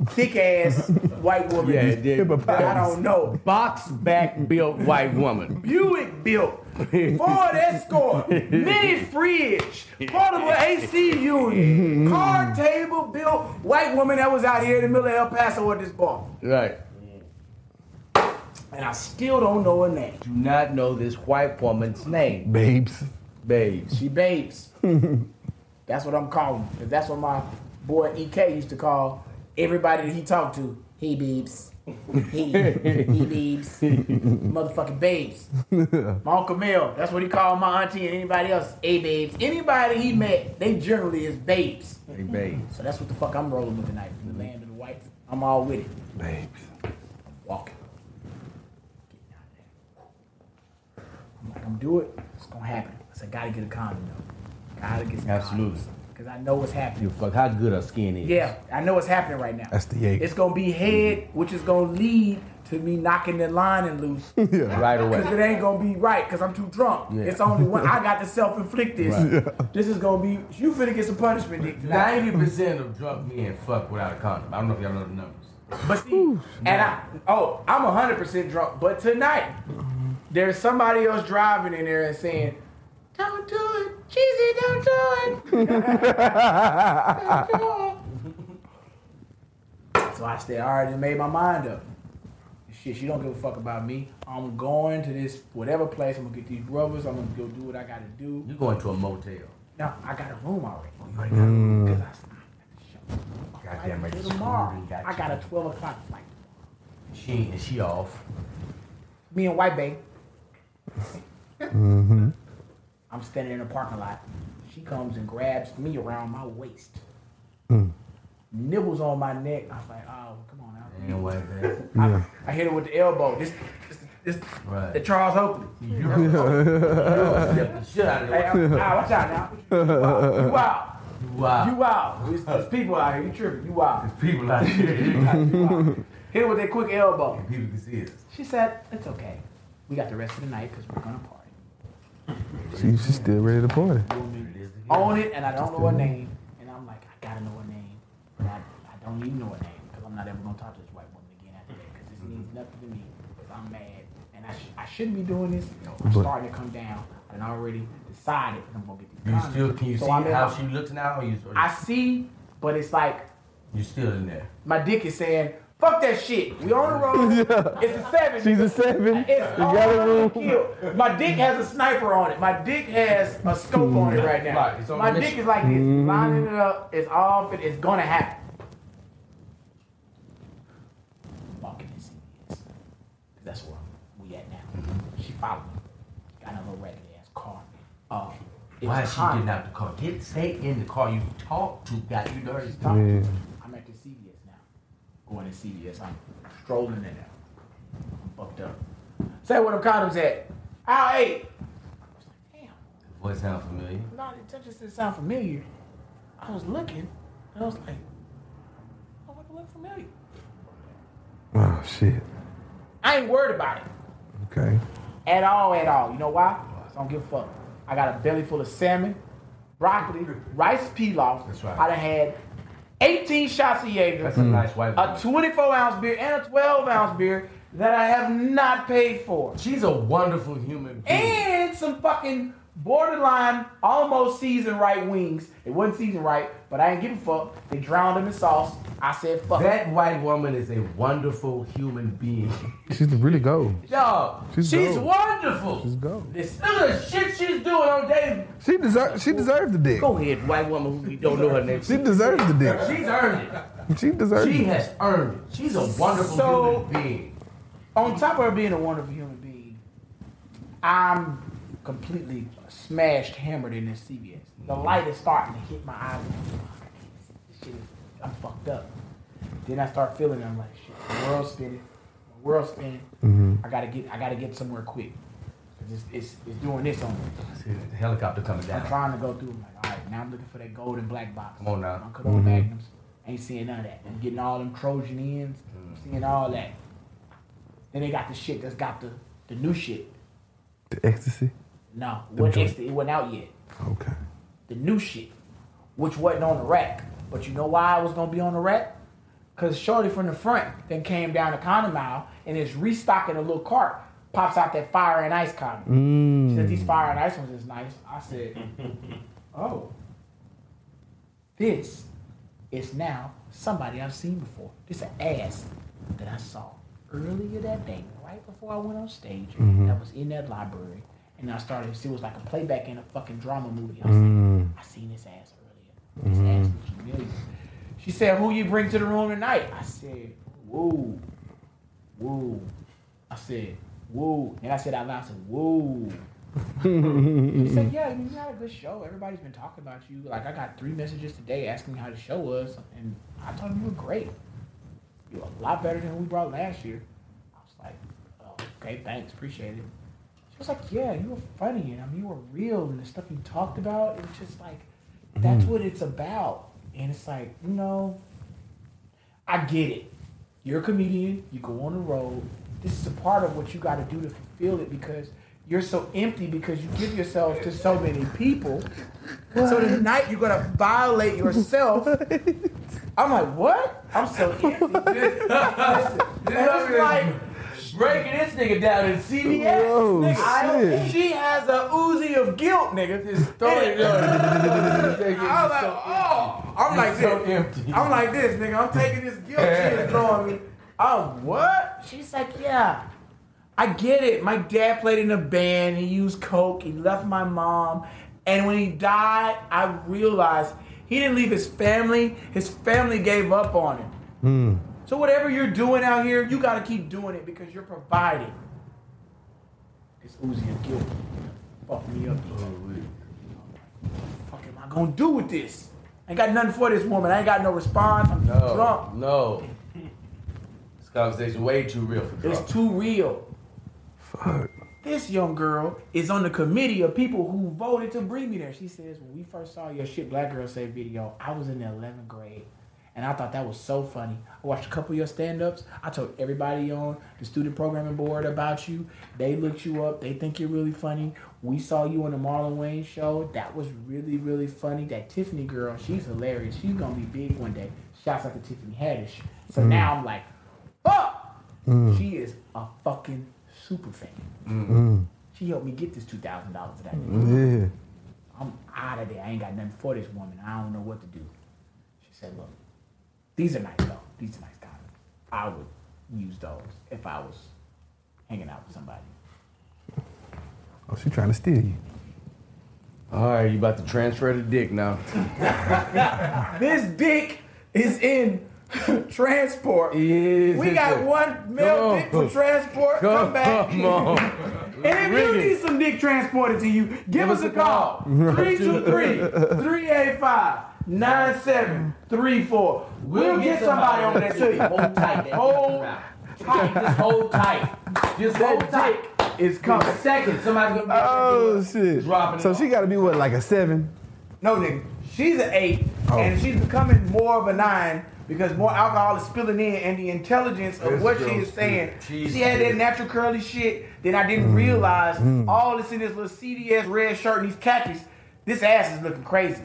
thick ass white woman Yeah, that I don't know. Box back built white woman. Buick built, Ford Escort, mini fridge, portable AC unit, card table built white woman that was out here in the middle of El Paso at this bar. Right. And I still don't know her name. Do not know this white woman's name. Babes. Babes. She babes. that's what I'm calling. Cause that's what my boy EK used to call everybody that he talked to. He babes. He, he babes. Motherfucking babes. My Uncle Mel, that's what he called my auntie and anybody else. A babes. Anybody he met, they generally is babes. Hey, babes. So that's what the fuck I'm rolling with tonight. In the land of the whites. I'm all with it. Babes. Walking. Getting out there. I'm like, I'm do it. It's gonna happen. I said, gotta get a condom though. Gotta get some Absolutely. Because I know what's happening. You fuck how good her skin is. Yeah, I know what's happening right now. That's the yay. It's gonna be head, which is gonna lead to me knocking the lining loose. yeah. Right away. Because it ain't gonna be right because I'm too drunk. Yeah. It's only one. I got to self inflict this. Right. This is gonna be. You finna get some punishment, Dick. tonight. Ninety percent of drunk men fuck without a condom. I don't know if y'all know the numbers. But see, and I, oh, I'm 100% drunk. But tonight, mm-hmm. there's somebody else driving in there and saying, Don't do it. Cheesy, don't do it. Don't do it. so I said, I already made my mind up. Shit, she don't give a fuck about me. I'm going to this whatever place. I'm gonna get these rubbers. I'm gonna go do what I gotta do. You're going to a motel. No, I got a room already. You already got a room? 'Cause I- Goddamn right. Till tomorrow. got I got a 12 o'clock flight. She ain't and she off. Me and White Bay. Mm-hmm. I'm standing in the parking lot. She comes and grabs me around my waist. Mm. Nibbles on my neck. I was like, oh, come on now. Ain't white man. Yeah. I hit her with the elbow. This, this, this Right. the Charles Oakley. You step the shit out of Hey, the ah, watch out now. You out. Wow. You out. There's, there's people out here. You tripping. You out. There's people out here. You out. Hit her with that quick elbow. People can see us. She said, it's okay. We got the rest of the night because we're going to party. She, she's still ready to party. own it, and I don't know her name. And I'm like, I gotta know her name, but I, I don't even know her name because I'm not ever gonna talk to this white woman again after that because this mm-hmm. means nothing to me. Because I'm mad, and I, sh- I shouldn't be doing this. I'm But- starting to come down, and I already decided I'm gonna get these. You condoms. still can you So see I'm in- how she looks now? Or you, or I see, but it's like you're still in there? my dick is saying, "Fuck that shit. We on the road. It's a seven. She's a seven. It's You all got a I'm room. kill. My dick has a sniper on it. My dick has a scope on it mm. right now. Right, My dick is like this, mm-hmm. lining it up. It's all fit. It's gonna happen. Walking in CVS. That's where we at now. Mm-hmm. She followed me. Got in a little raggedy ass car. Uh, it Why is she Honda. getting out the car? Get stay in the car. You talk to got you dirty. Stop. Yeah. Going to CVS. I'm strolling in there. I'm fucked up. Say where the condoms at. Aisle eight. Damn. Voice sound familiar. No, it just didn't sound familiar. I was looking, and I was like, oh, it look familiar. Oh shit. I ain't worried about it Okay. at all, at all. You know why? I don't give a fuck. I got a belly full of salmon, broccoli, rice pilaf. That's right. I done had 18 shots of Jaeger, That's a mm. nice white a 24 ounce beer, and a 12 ounce beer that I have not paid for. She's a wonderful human being. and some fucking borderline, almost seasoned right wings. It wasn't seasoned right, but I ain't give a fuck. They drowned them in sauce. I said, fuck. that white woman is a wonderful human being. She's really gold. Yo, She's she's, gold. wonderful. She's gold. Listen, Look at the shit she's doing on day. She deserves. She deserves the dick. Go ahead, white woman who we don't know her name. She deserves the dick. She's earned it. She deserves. She it. has earned it. She's a wonderful So- human being. on top of her being a wonderful human being, I'm completely smashed, hammered in this CVS. The mm-hmm. light is starting to hit my eyes. This shit is, I'm fucked up. Then I start feeling it. I'm like, shit, the world's spinning. The world's spinning. Mm-hmm. I gotta get, I gotta get somewhere quick. 'Cause It's, it's, it's doing this on me. See the helicopter coming down. I'm trying to go through. I'm like, all right, now I'm looking for that gold and black box. Come on now. I'm cut on magnums. Ain't seeing none of that. I'm getting all them Trojan ends. I'm mm. seeing all that. Then they got the shit that's got the, the new shit. The ecstasy. No, it wasn't, extra, it wasn't out yet. Okay. The new shit, which wasn't on the rack. But you know why I was gonna be on the rack? Cause Shorty from the front then came down the condom aisle and is restocking a little cart. Pops out that fire and ice condom. She said these fire and ice ones is nice. I said, oh, this is now somebody I've seen before. This an ass that I saw earlier that day, right before I went on stage. That was in that library, and I started it was like a playback in a fucking drama movie. I was like, mm. I seen this ass earlier. This ass mm-hmm. looks familiar. She said, "Who you bring to the room tonight?" I said, "Whoa, whoa." I said, "Whoa," and I said out loud, I said, "Whoa." She said, "Yeah, you had a good show. Everybody's been talking about you. Like, I got three messages today asking me how the show was, and I told them you were great. You were a lot better than we brought last year." I was like, oh, "Okay, thanks, appreciate it." She was like, "Yeah, you were funny, and I mean, you were real, and the stuff you talked about. It's just like, that's mm-hmm. what it's about." And it's like, you know, I get it. You're a comedian. You go on the road. This is a part of what you got to do to fulfill it because you're so empty because you give yourself to so many people. So tonight you're gonna violate yourself. I'm like, what? I'm so empty. Listen, like Breaking this nigga down in CVS. Oh nigga, I don't- she has a Uzi of guilt, nigga. Just Throw it I'm like, oh, I'm like so this. empty. I'm like this, nigga. I'm taking this guilt she is throwing me. Oh, what? She's like, yeah. I get it. My dad played in a band. He used coke. He left my mom. And when he died, I realized he didn't leave his family. His family gave up on him. Hmm. So whatever you're doing out here, you got to keep doing it because you're providing. It's Uzi and guilt fuck me up. What the fuck am I gonna do with this? I ain't got nothing for this woman. I ain't got no response. I'm No, drunk. no. This conversation way too real for drunk. It's too real. Fuck. This young girl is on the committee of people who voted to bring me there. She says, when we first saw your shit Black Girl Say video, I was in the 11th grade. And I thought that was so funny. I watched a couple of your stand-ups. I told everybody on the student programming board about you. They looked you up. They think you're really funny. We saw you on the Marlon Wayans show. That was really, really funny. That Tiffany girl, she's hilarious. She's gonna be big one day. Shouts out to Tiffany Haddish. So mm. now I'm like, fuck! Mm. She is a fucking super fan. Mm-hmm. Mm. She helped me get this two thousand dollars that day. Mm-hmm. Yeah. I'm out of there. I ain't got nothing for this woman. I don't know what to do. She said, look, these are nice though. These are nice condoms. I would use those if I was hanging out with somebody. Oh, she trying to steal you. All right, you about to transfer the dick now. This dick is in transport. Is We got the- one male Come dick for on. transport. Come, back. Come on. And if you it. need some dick transported to you, give, us a call. 323-385-9999. nine seven three four. We'll get somebody over there to you. Hold tight. Hold dick around. Just hold tight. Just hold tight. dick is coming. A second, somebody's gonna be Oh shit. Dropping So off. she got to be what, like a seven? No, nigga. She's an eight, Oh. and she's becoming more of a nine because more alcohol is spilling in, and the intelligence of This what she girl's is saying. she's she had that natural curly shit. Then I didn't realize mm. Mm. all this in this little CVS red shirt and these khakis. This ass is looking crazy.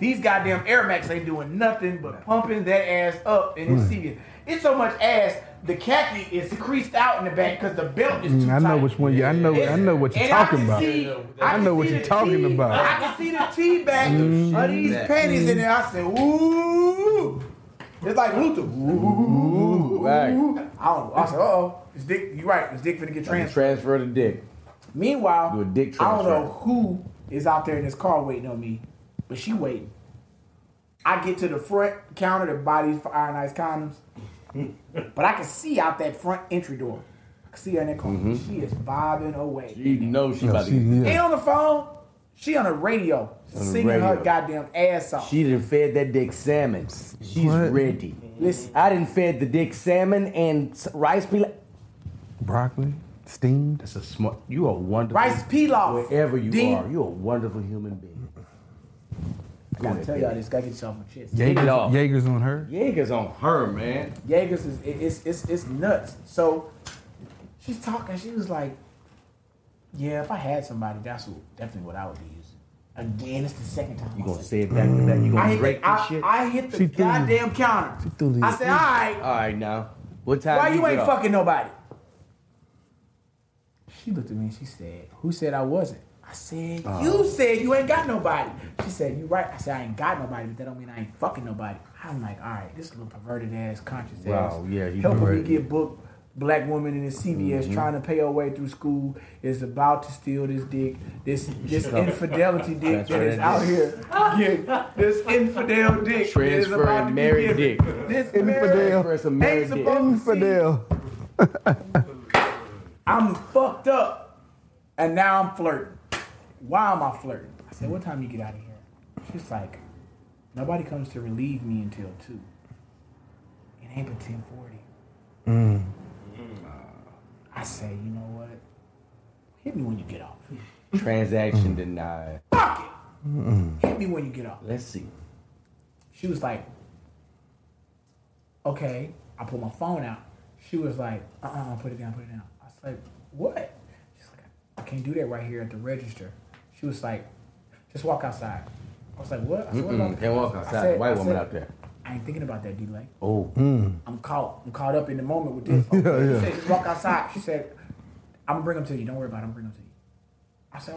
These goddamn Air Max ain't doing nothing but pumping that ass up in this CVS. It's so much ass. The khaki is creased out in the back because the belt is too Mm, I know tight. which one. you I know. I know what you're And I talking about. see- I can know what you're the talking T- about. I can see the T back of these panties in there. I said, ooh. It's like Luther. Ooh. Right. I don't know. I said, uh oh. His dick, you're right. It's dick finna get transferred. Transfer the dick. Meanwhile, Do a dick transfer. I don't know who is out there in this car waiting on me, but she waiting. I get to the front counter to buy these Iron Ice condoms, but I can see out that front entry door. I can see her in that car. Mm-hmm. She is vibing away. You know she about she, to. Ain't yeah. on the phone. She on the radio the singing her radio. goddamn ass off. She done fed that dick salmon. She's What? ready. Listen, I done fed the dick salmon and s- rice pilaf. Broccoli, steamed. That's a smart. You are wonderful. rice pilaf. Wherever you D. are, you're a wonderful human being. I gotta tell y'all this. Gotta get yourself a chest. Take off. Jaeger's, Jaeger's on her. Jaeger's on her, man. Jaegers is it- it's it's it's nuts. So she's talking. She was like, "Yeah, if I had somebody, that's what, definitely what I would be using." Again, it's the second time. You I gonna say it back to back? You I gonna hit, break the, this I, shit? I hit the She threw goddamn counter. She threw. I said, "All right, All right, now. What time? why you get ain't fucking nobody?" She looked at me and she said, "Who said I wasn't?" I said, Uh. "You said you ain't got nobody." She said, "You right." I said, "I ain't got nobody, but that don't mean I ain't fucking nobody." I'm like, "All right, this little perverted ass, conscious ass, Wow, yeah, he helping perverted. me get booked." Black woman in the CVS Mm-hmm. trying to pay her way through school is about to steal this dick, this this infidelity dick that Transfer is out here. Yeah, this infidel dick that is Transfer about to married given. dick. This Infidel. Transfer ain't married dick. to see Infidel. I'm fucked up, and now I'm flirting. Why am I flirting? I said, "What time you get out of here?" She's like, "Nobody comes to relieve me until two. It ain't but ten forty. I say, "You know what? Hit me when you get off. Transaction denied. Fuck it. Hit me when you get off." Let's see. She was like, "Okay." I put my phone out. She was like, "Uh, uh put it down, put it down." I was like, "What?" She's like, "I can't do that right here at the register." She was like, "Just walk outside." I was like, "What?" I said, what about- can't walk I outside. said- The white I woman said, out there. I ain't thinking about that, D'lai. Oh, hmm. I'm caught. I'm caught up in the moment with this. Okay. Yeah, yeah. She said, just walk outside. She said, I'm gonna bring them to you. Don't worry about it. I'm gonna bring them to you. I said,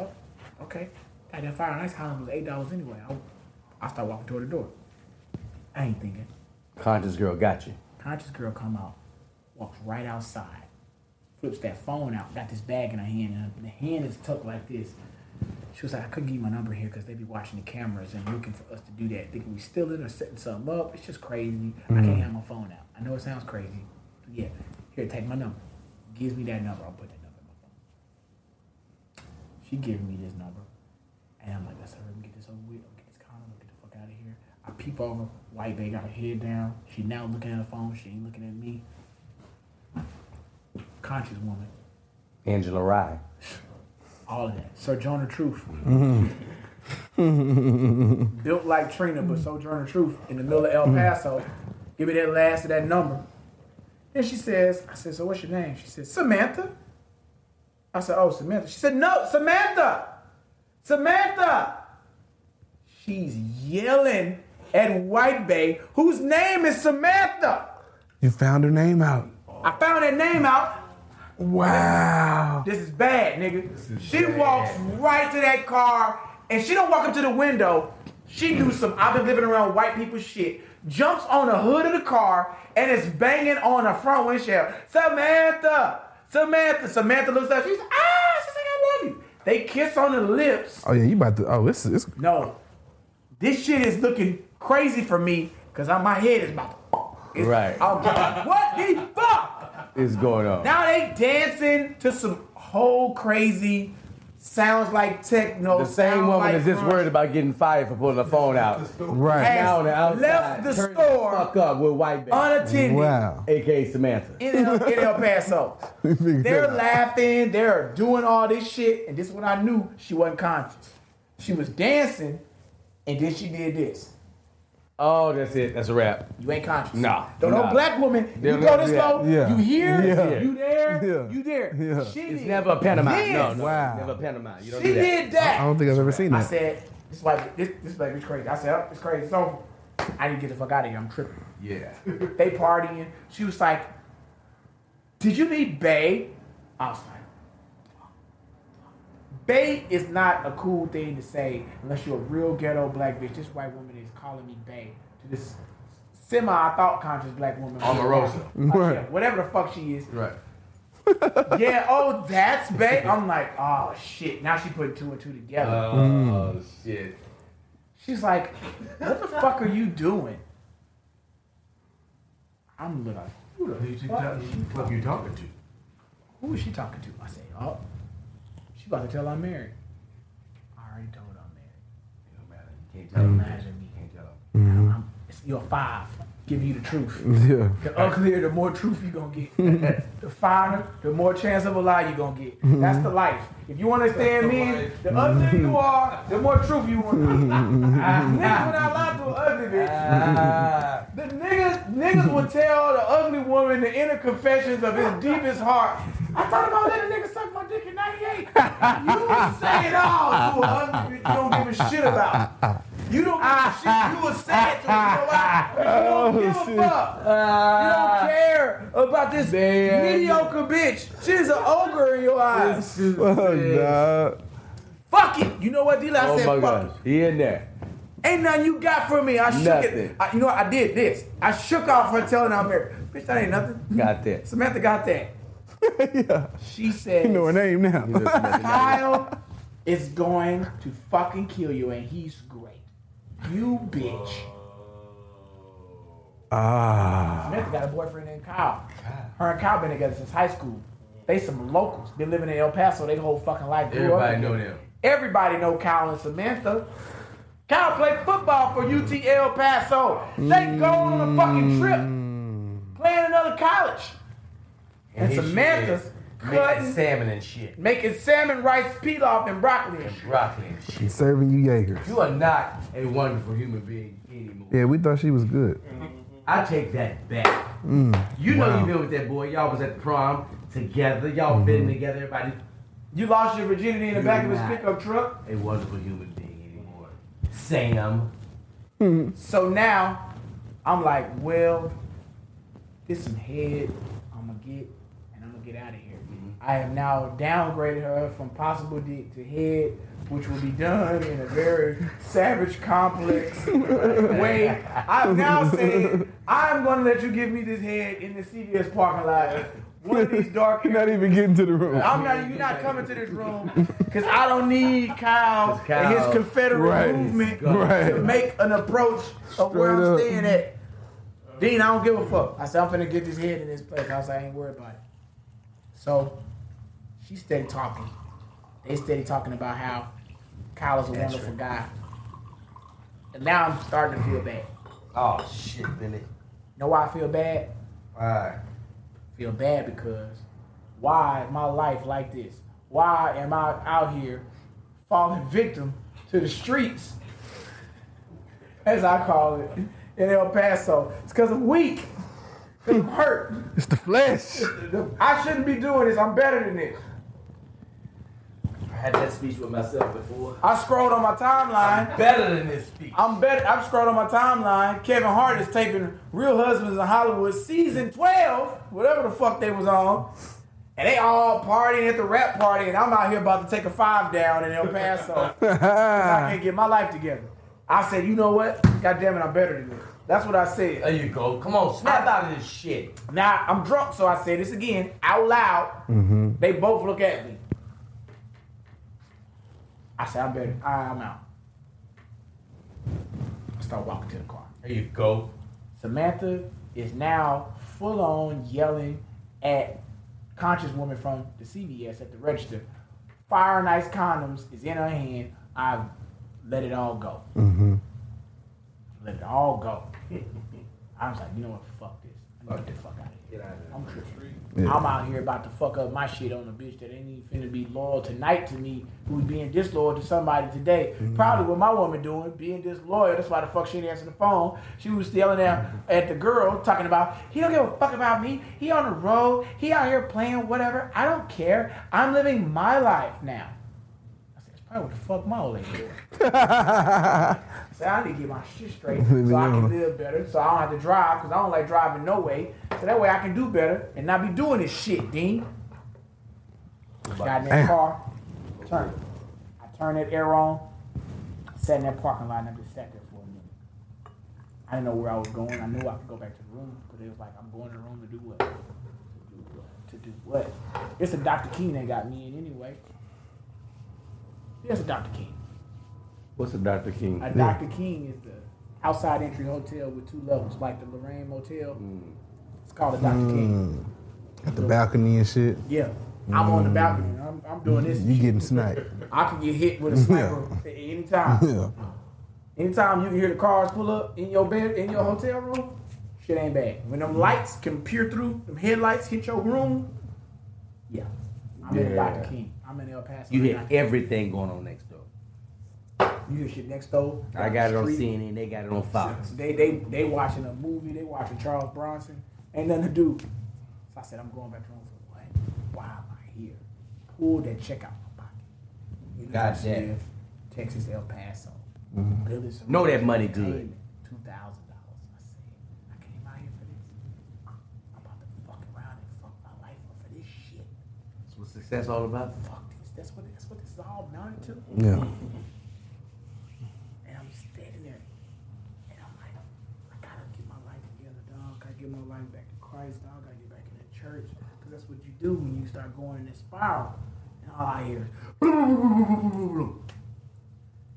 oh, okay. Got that fire and ice column was eight dollars anyway. I, I start walking toward the door. I ain't thinking. conscious girl got you. Conscious girl come out, walks right outside, flips that phone out, got this bag in her hand, and the hand is tucked like this. She was like, I couldn't give you my number here because they'd be watching the cameras and looking for us to do that, thinking we stealing or setting something up. It's just crazy. I can't mm-hmm. have my phone out. I know it sounds crazy. But yeah, here, take my number. Gives me that number. I'll put that number in my phone. She giving me this number. And I'm like, let's hurry and get this over with. Get this condom. Get the fuck out of here. I peep over. White baby got her head down. She now looking at her phone. She ain't looking at me. Conscious woman. Angela Rye. All of that. Sojourner Truth. Built like Trina, but Sojourner Truth in the middle of El Paso. Give me that last of that number. Then she says, I said, so what's your name? She said, Samantha. I said, oh, Samantha. She said, no, Samantha. Samantha. She's yelling at White Bay, whose name is Samantha. You found her name out. I found that name out. Wow. This is bad, nigga. she walks right to that car, and she don't walk up to the window. She do some I've been living around white people shit. Jumps on the hood of the car and is banging on the front windshield. Samantha, Samantha, Samantha looks up. She's ah, she's like I love you. They kiss on the lips. Oh yeah, you about to? Oh, this is. No, this shit is looking crazy for me because my head is about to. it's- Right. I'm like, what the fuck? Is going on. Now they dancing to some whole crazy sounds like techno. The same woman like is just worried about getting fired for pulling the phone out. Right. Hey. Now on the outside, left the turn store fuck up with white baby, unattended. Wow. aka Samantha. in El, in El Paso. They're laughing, they're doing all this shit, and this is when I knew she wasn't conscious. She was dancing, and then she did this. Oh, that's it. That's a wrap. You ain't conscious. Nah, Don't no nah. black woman. They'll you go this do low. Yeah. You here. Yeah. You there. Yeah. You there. Yeah. She It's did never a pantomime. this. No, no. Wow. Never a pantomime. You don't She do that. did that. I don't think I've ever seen that. I said, this like this this baby's crazy. I said, oh, it's crazy. So I need to get the fuck out of here. I'm tripping. Yeah. They partying. She was like, Did you meet Bay? I was like, Bay is not a cool thing to say unless you're a real ghetto black bitch. This white woman is calling me Bay to this semi thought conscious black woman. Omarosa. Like, Right. yeah, whatever the fuck she is. Right. Yeah, oh, that's Bay. I'm like, oh shit. Now she put two and two together. Oh mm. shit. She's like, what the fuck are you doing? I'm like, who the Who you fuck is she fuck you talking to? Who is she talking to? I say, oh, she about to tell I'm married. I already told her I'm married. It don't matter. You can't. Imagine me. You can't tell them. Mm-hmm. I'm, you're five. Give you the truth. Yeah. The uglier, the more truth you're gonna get. the finer, the more chance of a lie you're gonna get. That's the life. If you understand me, the uglier you are, the more truth you want. Niggas would I lie to an ugly bitch. Ah. The niggas, niggas would tell the ugly woman the inner confessions of his deepest heart. I thought about letting a nigga suck my dick in 98. You would say it all to an ugly bitch you don't give a shit about. You don't give a shit. You would say it to her. You know you don't oh, give a fuck. You don't care about this Damn. mediocre bitch. She's an ogre in your eyes. Fuck, dog. Fuck it. You know what, D-Lo? I Oh said, my fuck gosh. He in there. Ain't nothing you got from me. I shook Nothing. it. I, you know what? I did this. I shook off her telling her I'm married. Bitch, that ain't nothing. Got that. Samantha got that. yeah. She said, You know her name now. Kyle is going to fucking kill you, and he's great. You bitch. Ah. Samantha got a boyfriend named Kyle. Her and Kyle been together since high school. They some locals. Been living in El Paso their whole fucking life. Grew up Everybody know them. Everybody know Kyle and Samantha. Kyle played football for UT El Paso. They go on a fucking trip playing another college. And she Samantha cutting- making salmon and shit. Making salmon, rice, pilaf, and broccoli and shit. Broccoli and shit. Serving you Jaegers. You are not a wonderful human being anymore. Yeah, we thought she was good. Mm-hmm. I take that back. Mm. you know wow. you been with that boy. Y'all was at the prom together. Y'all been mm-hmm. together. Everybody You lost your virginity in the You're back of his pickup truck. a wonderful human being anymore. Sam. Mm-hmm. So now I'm like, well, this some head I'm gonna get, and I'm gonna get out of here. I have now downgraded her from possible dick to head, which will be done in a very savage, complex way. I've now said I'm gonna let you give me this head in the CVS parking lot. One of these dark You're not even getting to the room. I'm not. You're not coming to this room because I don't need Kyle, and his Confederate Right. movement Right. to make an approach of where I'm up. staying at. Dean, I don't give a fuck. I said I'm finna get this head in this place. I said I ain't worried about it. So she steady talking. They steady talking about how Kyle is a wonderful guy. And now I'm starting to feel bad. Oh shit, Billy. Know why I feel bad? Alright. feel bad because why my life like this? Why am I out here falling victim to the streets, as I call it, in El Paso? It's because I'm weak. Because I'm hurt. It's the flesh. I shouldn't be doing this. I'm better than this. I had that speech with myself before. I scrolled on my timeline. Better than this speech. I'm better. I've scrolled on my timeline. Kevin Hart is taping Real Husbands in Hollywood season 12, whatever the fuck they was on. And they all partying at the wrap party, and I'm out here about to take a five down in El Paso. I can't get my life together. I said, you know what? God damn it, I'm better than this. That's what I said. There you go. Come on, snap out of this shit. Now I'm drunk, so I say this again out loud. Mm-hmm. They both look at me. I said, I'm better. All right, I'm out. I start walking to the car. There you go. Samantha is now full on yelling at conscious woman from the CVS at the register. fire and ice condoms is in her hand, I let it all go. Mm-hmm. Let it all go. I was like, you know what? Fuck this. I'm gonna get the fuck out of here. Get out of there. I'm tripping. Yeah. I'm out here about to fuck up my shit on a bitch that ain't even finna be loyal tonight to me, who's being disloyal to somebody today. Probably what my woman doing, being disloyal. That's why the fuck she ain't answering the phone. She was yelling at, at the girl, talking about, he don't give a fuck about me. He on the road. He out here playing whatever. I don't care. I'm living my life now. I said, that's probably what the fuck my old lady doing. So I need to get my shit straight so I can live better. So I don't have to drive because I don't like driving no way. So that way I can do better and not be doing this shit, Dean. Got in that Damn. car, turn. I turned that air on, sat in that parking lot, and I just sat there for a minute. I didn't know where I was going. I knew I could go back to the room, but it was like, I'm going to the room to do what? To do what? To do what? It's a Dr. King that got me in anyway. It's a Dr. King. What's a Dr. King? A Dr. King is the outside entry hotel with two levels, like the Lorraine Motel. It's called a Dr. King. Hmm. At the balcony and shit. Yeah. I'm on the balcony. I'm, I'm doing this. You getting sniped. I could get hit with a sniper at any time. Yeah. Anytime you can hear the cars pull up in your bed, in your hotel room, shit ain't bad. When them lights can peer through, them headlights hit your room, yeah. I'm in Yeah. Dr. King. I'm in El Paso. You hear everything going on next door. You hear shit next door. I got it on. CNN. They got it on Fox. They they they watching a movie. They watching Charles Bronson. Ain't nothing to do. So I said, I'm going back to home for what? Why am I here? Pull that check out my pocket. University Got that. of Texas El Paso. Mm-hmm. Billy Sorrell Know that money good. Two thousand dollars. I said, I came out here for this. I'm about to fuck around and fuck my life up for this shit. That's what success all about. Fuck this. That's what that's what this is all amounted to. Yeah. And I'm standing there, and I'm like, I gotta get my life together, dog. Gotta get my life back to Christ, dog. Gotta get back in the church, cause that's what you do when you start going in this spiral. And all I hear, is,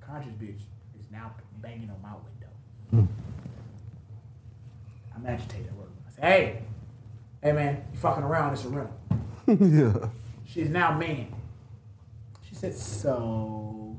conscious bitch is now banging on my window. Hmm. I'm agitated at work. I say, hey, hey man, you fucking around? It's a rental. yeah. She's now man. She said, so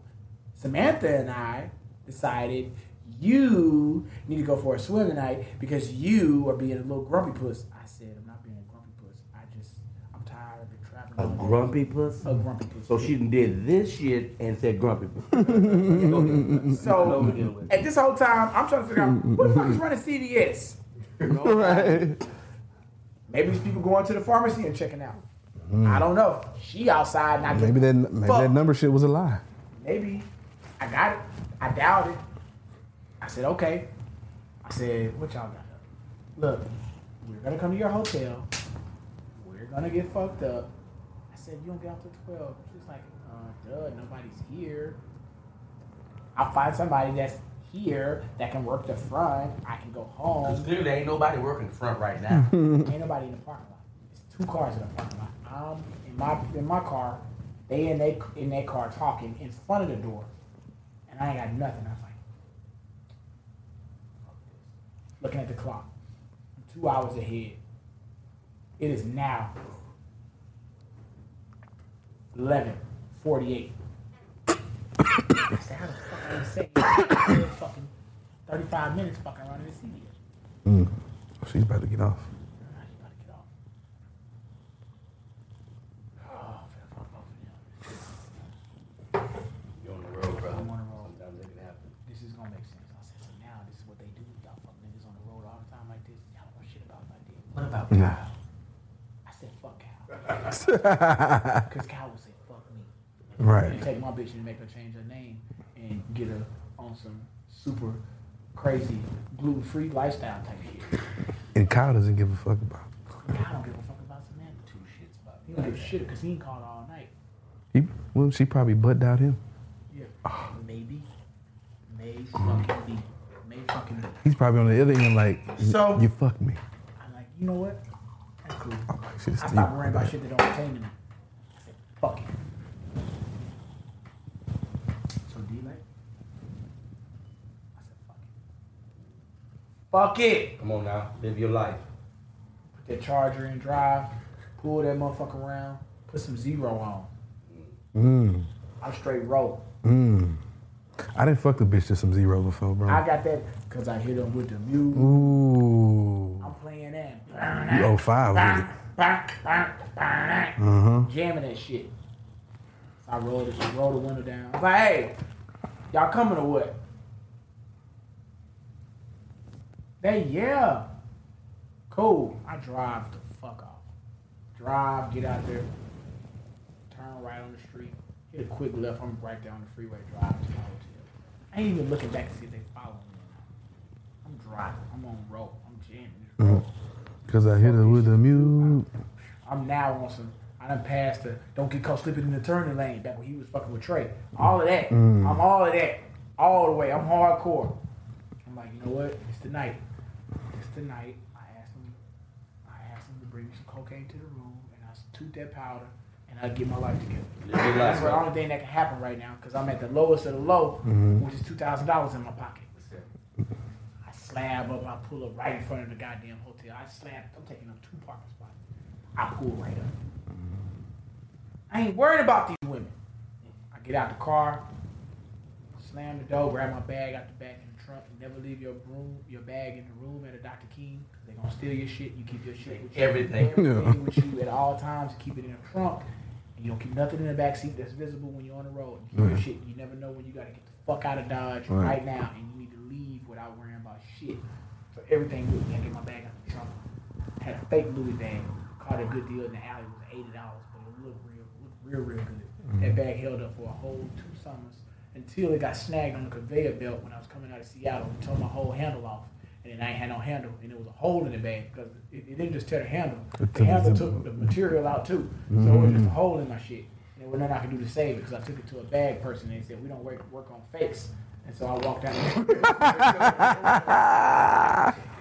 Samantha and I decided you need to go for a swim tonight because you are being a little grumpy puss. I said, I'm not being a grumpy puss. I just, I'm tired of the traveling. Uh-huh. A grumpy puss. A grumpy puss. So she did this shit and said grumpy puss. So at this whole time, I'm trying to figure out who the fuck is running CVS. Right. Maybe it's people going to the pharmacy and checking out. Hmm. I don't know. She outside not Maybe that maybe fuck. that number shit was a lie. maybe I got it. I doubt it. I said, okay. I said, what y'all got? Look, we're gonna come to your hotel. We're gonna get fucked up. I said, you don't get out till 12. She's like, uh, duh, nobody's here. I'll find somebody that's here that can work the front. I can go home. Because Clearly, ain't nobody working the front right now. Ain't nobody in the parking lot. It's two cars in the parking lot. I'm in my in my car. They in they in their car talking in front of the door, and I ain't got nothing. I was like, looking at the clock. I'm two hours ahead. It is now eleven forty-eight. I said, how the fuck am I say fucking thirty-five minutes fucking running this CVS? Mm. She's about to get off. Nah, you gotta get off. Oh, I'm finna fuck both of them. You're on the road, bro. I'm on the road. Sometimes it can happen. This is gonna make sense. I said, so now this is what they do. Y'all fuck niggas on the road all the time like this. Y'all don't know shit about my dick. What about Kyle? I said, fuck Cal. Because Cal would say, fuck me. Right. And take my bitch and make her change her name and get her on some super crazy gluten free lifestyle type shit. And Kyle doesn't give a fuck about. Cal don't give a fuck about Samantha. Two shits about He don't give a shit because he ain't called all night. He, well, she probably butt out him. Yeah. Ah. Maybe. May mm. fucking be. May fucking be. He's probably on the other end like, So- you fuck me. I'm like, you know what? That's cool. I'm like, shit, I stopped worrying about shit that don't pertain to me. I said, fuck it. So D like? I said, fuck it. Fuck it. Come on now, live your life. Put that charger in drive, pull that motherfucker around, put some zero on. Mm. I'm straight roll. Mm. I didn't fuck the bitch to some zero before, bro. I got that because I hit them with the mute. Ooh. I'm playing that. You oh five with it. Uh-huh. Jamming that shit. So I rolled it, rolled the window down. I was like, hey, y'all coming or what? They, yeah. Cool. I drive the fuck off. Drive, get out there, turn right on the street, hit a quick left. I'm right down the freeway, drive to my hotel. I ain't even looking back to see if they follow me. I'm driving. I'm on roll. I'm jamming. Cause I hit it with the mute. I'm now on some. I done passed the don't get caught slipping in the turning lane back when he was fucking with Trey. All of that. Mm. I'm all of that. All the way. I'm hardcore. I'm like, you know what? It's the night. It's the night. I asked him. I asked him to bring me some cocaine to the room, and I toot that powder, and I get my life together. Live life, That's the only thing that can happen right now, because I'm at the lowest of the low, Mhm. which is two thousand dollars in my pocket. I slab up. I pull up right in front of the goddamn hotel. I slab. I'm taking up two parking spots. I pull right up. I ain't worried about these women. I get out the car, slam the door, grab my bag out the back in the trunk, and never leave your room, your bag in the room at a Dr. King. Cause they gonna steal your shit. You keep your shit with you. Everything. Everything Yeah. with you at all times. Keep it in the trunk. And you don't keep nothing in the back seat that's visible when you're on the road. You keep your shit. You never know when you gotta get the fuck out of Dodge Right. right now, and you need to leave without worrying about shit. So everything with me. I get my bag out the trunk. Had a fake Louis bag. Caught a good deal in the alley. It was eighty dollars, but it looked real, looked real, real good. That mm. bag held up for a whole two summers until it got snagged on the conveyor belt when I was coming out of Seattle and tore my whole handle off. And then I ain't had no handle, and there was a hole in the bag because it, it didn't just tear the handle. The handle took the material out too, so it was just a hole in my shit. And there was nothing I could do to save it because I took it to a bag person and they said we don't work work on fakes. And so I walked out.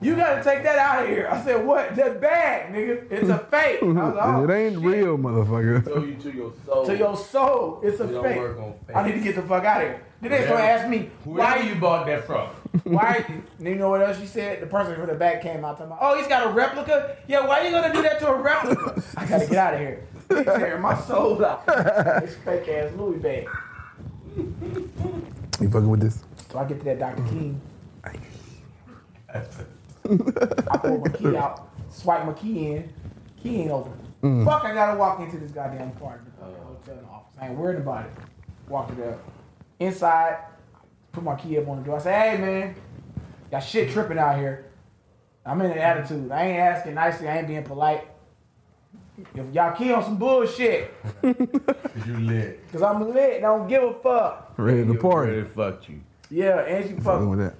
You gotta take that out of here. I said, what? That bag, nigga. It's a fake. I was like, oh, it ain't oh, real, motherfucker. Show you to your soul. To your soul, it's a fake. I need to get the fuck out of here. Then they gonna ask me, why you bought that from? why? You know what else she said? The person from the back came out talking about, oh, he's got a replica. Yeah, why are you gonna do that to a replica? I gotta get out of here. He's tearing my soul out. This fake ass Louis bag. You fucking with this? So I get to that Dr. King. I pull my key out, swipe my key in, key ain't open. Mm. Fuck, I gotta walk into this goddamn part of the oh. hotel in the office. I ain't worried about it. Walk it up. Inside, put my key up on the door. I say, hey man, got shit tripping out here. I'm in an attitude. I ain't asking nicely, I ain't being polite. If y'all key on some bullshit, Cause you lit. cause I'm lit, don't give a fuck. Ready to party. Ready to fuck you. Yeah, and she fuck with that.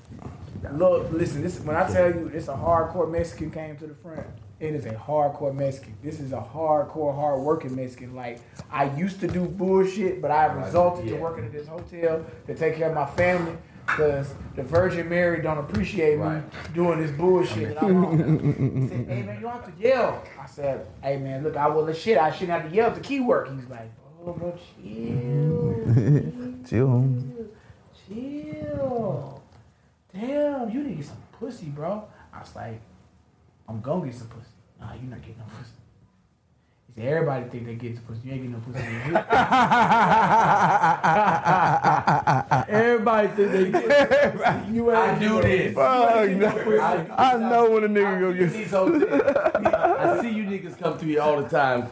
Look, listen. This when I tell you, it's a hardcore Mexican came to the front. It is a hardcore Mexican. This is a hardcore, hard working Mexican. Like I used to do bullshit, but I resulted to yeah. working at this hotel to take care of my family. Cause the Virgin Mary don't appreciate me Right. doing this bullshit. And I'm. He said, "Hey man, you don't have to yell." I said, "Hey man, look, I will shit. I shouldn't have to yell The key work." He's like, "Oh, bro, chill, Chill. chill. Damn, you need to get some pussy, bro. I was like, I'm gonna get some pussy. Nah, you not getting no pussy. He said, everybody think they get some pussy. You ain't getting no pussy. everybody think they get pussy. You ain't I do this. Fuck, you ain't getting no pussy. I know when a nigga go get. These hotels. I see you niggas come to here all the time,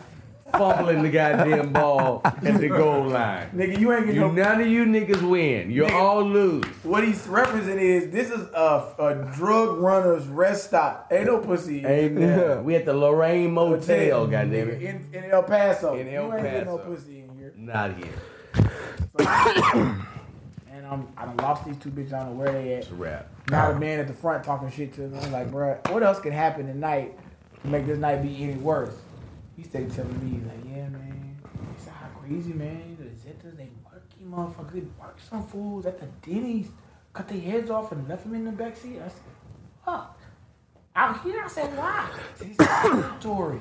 fumbling the goddamn ball at the goal line. Nigga, you ain't getting You, no none of you niggas win. You all lose. What he's referencing is this is a, a drug runner's rest stop. Ain't no pussy. Ain't there. We at the Lorraine Motel, goddamn it. In, in El Paso. In El you ain't getting no pussy in here. Not here. And I'm, I done lost these two bitches. I don't know where they at. It's a wrap. Now the man at the front talking shit to me. I'm like, bruh, what else can happen tonight to make this night be any worse? He stayed telling me, he's like, yeah, man. He said, how crazy, man. The Zetas, they murky motherfuckers. They work some fools at the Denny's. Cut their heads off and left them in the backseat. I said, fuck. Out here, I said, why? He said, It's a story.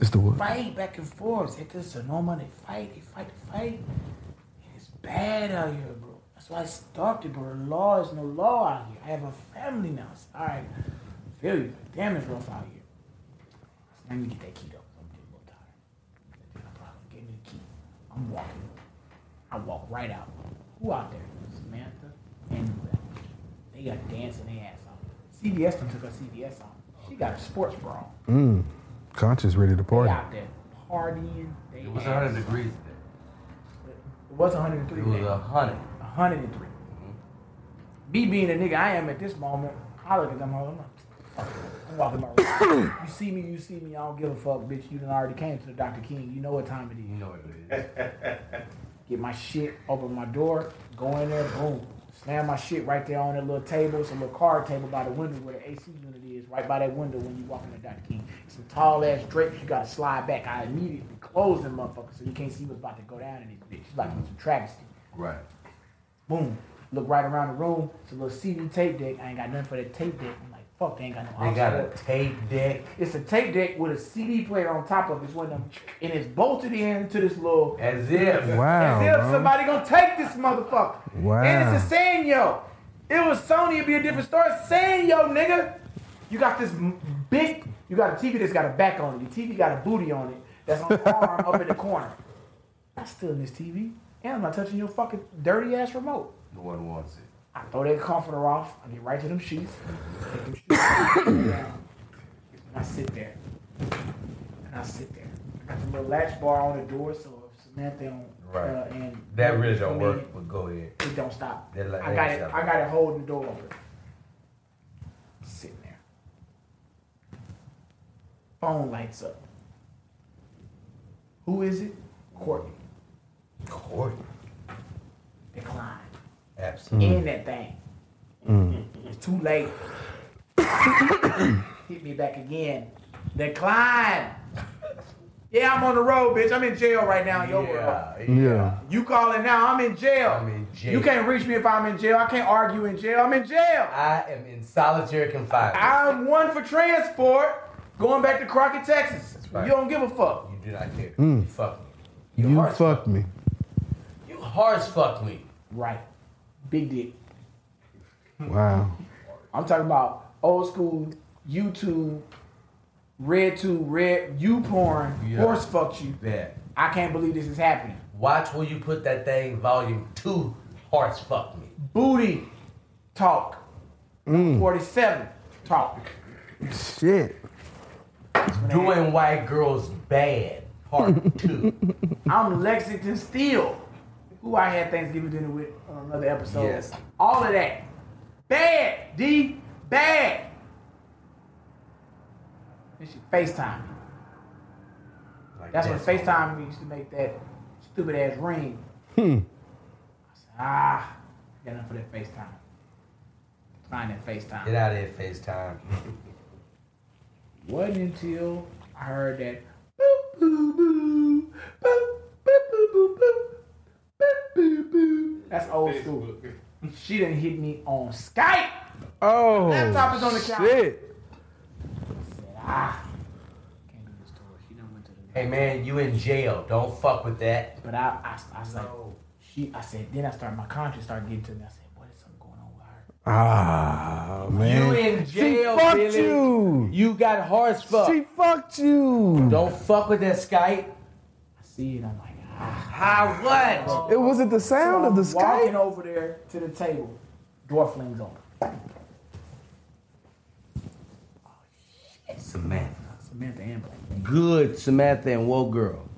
It's the what? Fight back and forth. Zetas, Sinaloa, they fight, they fight, they fight. And it's bad out here, bro. That's why I stopped it, bro. The law is no law out here. I have a family now. It's, all right. I feel you. Damn, it's rough out here. Let me get that key though. I'm getting a little tired. I'm walking. I walk right out. Who out there? Samantha and Beth. They got dancing their ass off. CVS done took her CVS off. She got a sports bra. Mm. Conscious ready to They party. out there partying. They It was ass 100 degrees today. It was 103 It was today. 100. 103. Me being a nigga I am at this moment, I look at them all. I'm like, fuck it. I'm walking my room. You see me, you see me. I don't give a fuck, bitch. You done already came to the Dr. King. You know what time it is. You know what it is. Get my shit, open my door, go in there, boom. Slam my shit right there on that little table. It's a little card table by the window where the AC unit is, right by that window when you walk into Dr. King. Some tall ass drapes, you gotta slide back. I immediately close them motherfuckers so you can't see what's about to go down in this bitch. It's like some travesty. Right. Boom. Look right around the room. It's a little CD tape deck. I ain't got nothing for that tape deck. I'm like, fuck, they ain't got no They got a tape deck. It's a tape deck with a CD player on top of it. It's one of them, and it's bolted in to this little. As if. Wow. As if bro. somebody gonna take this motherfucker. Wow. And it's a Sanyo. It was Sony, it'd be a different story. Sanyo, nigga. You got this big, you got a TV that's got a back on it. Your TV got a booty on it that's on the arm up in the corner. I'm still in this TV. And I'm not touching your fucking dirty ass remote. No one wants it. I throw that comforter off. I get right to them sheets. Take them sheets down, and I sit there. And I sit there. I got the little latch bar on the door, so if Samantha don't, Right. uh, and That really don't work, in, but go ahead. It don't stop. Like- I got it. stop. I got it holding the door open. Sitting there. Phone lights up. Who is it? Courtney. Courtney. Decline. Absolutely. in that thing. It's too late. Hit me back again. Decline. Yeah, I'm on the road, bitch. I'm in jail right now in your world. Yeah. Yeah. You calling now? I'm in jail. I'm in jail. You can't reach me if I'm in jail. I can't argue in jail. I'm in jail. I am in solitary confinement. I'm one for transport. Going back to Crockett, Texas. right. You don't give a fuck. You do not care. Mm. You fuck me. You harsh fucked me. You harsh fuck me. Right. Big dick. Wow. I'm talking about old school YouTube, red tube, red you porn, Yeah. horse fucked you. That. I can't believe this is happening. Watch where you put that thing volume two. Harsh fuck me. Booty talk. Mm. 47 talk. Shit. Doing white girls bad. Part two. I'm Lexington Steele, who I had Thanksgiving dinner with on another episode. Yes. All of that. Bad, D. Bad. This shit FaceTime. me. Like That's when. FaceTime we used to make that stupid ass ring. Hmm. I said, ah, got enough for that FaceTime. Find that FaceTime. Get out of here, FaceTime. Wasn't until I heard that boop boo boo boop boop boo boo boop boop boo boo. That's old school. She didn't hit me on Skype. Oh. Laptop is on the counter. Shit. ah, can't do this to her. She done went to the Hey man, you in jail. Don't fuck with that. But I, I, I was like, she, I said, then I started, my conscience started getting to me. I said, what is something going on with her? Ah, man. You in jail, she fucked Billy. you. You got horse fuck. She fucked you. Don't fuck with that Skype. I see it. I'm like. How what? It was it the sound So of the I'm walking over there to the table. Door flings open. Samantha. Samantha and Blake. Good Samantha and Woe Girl.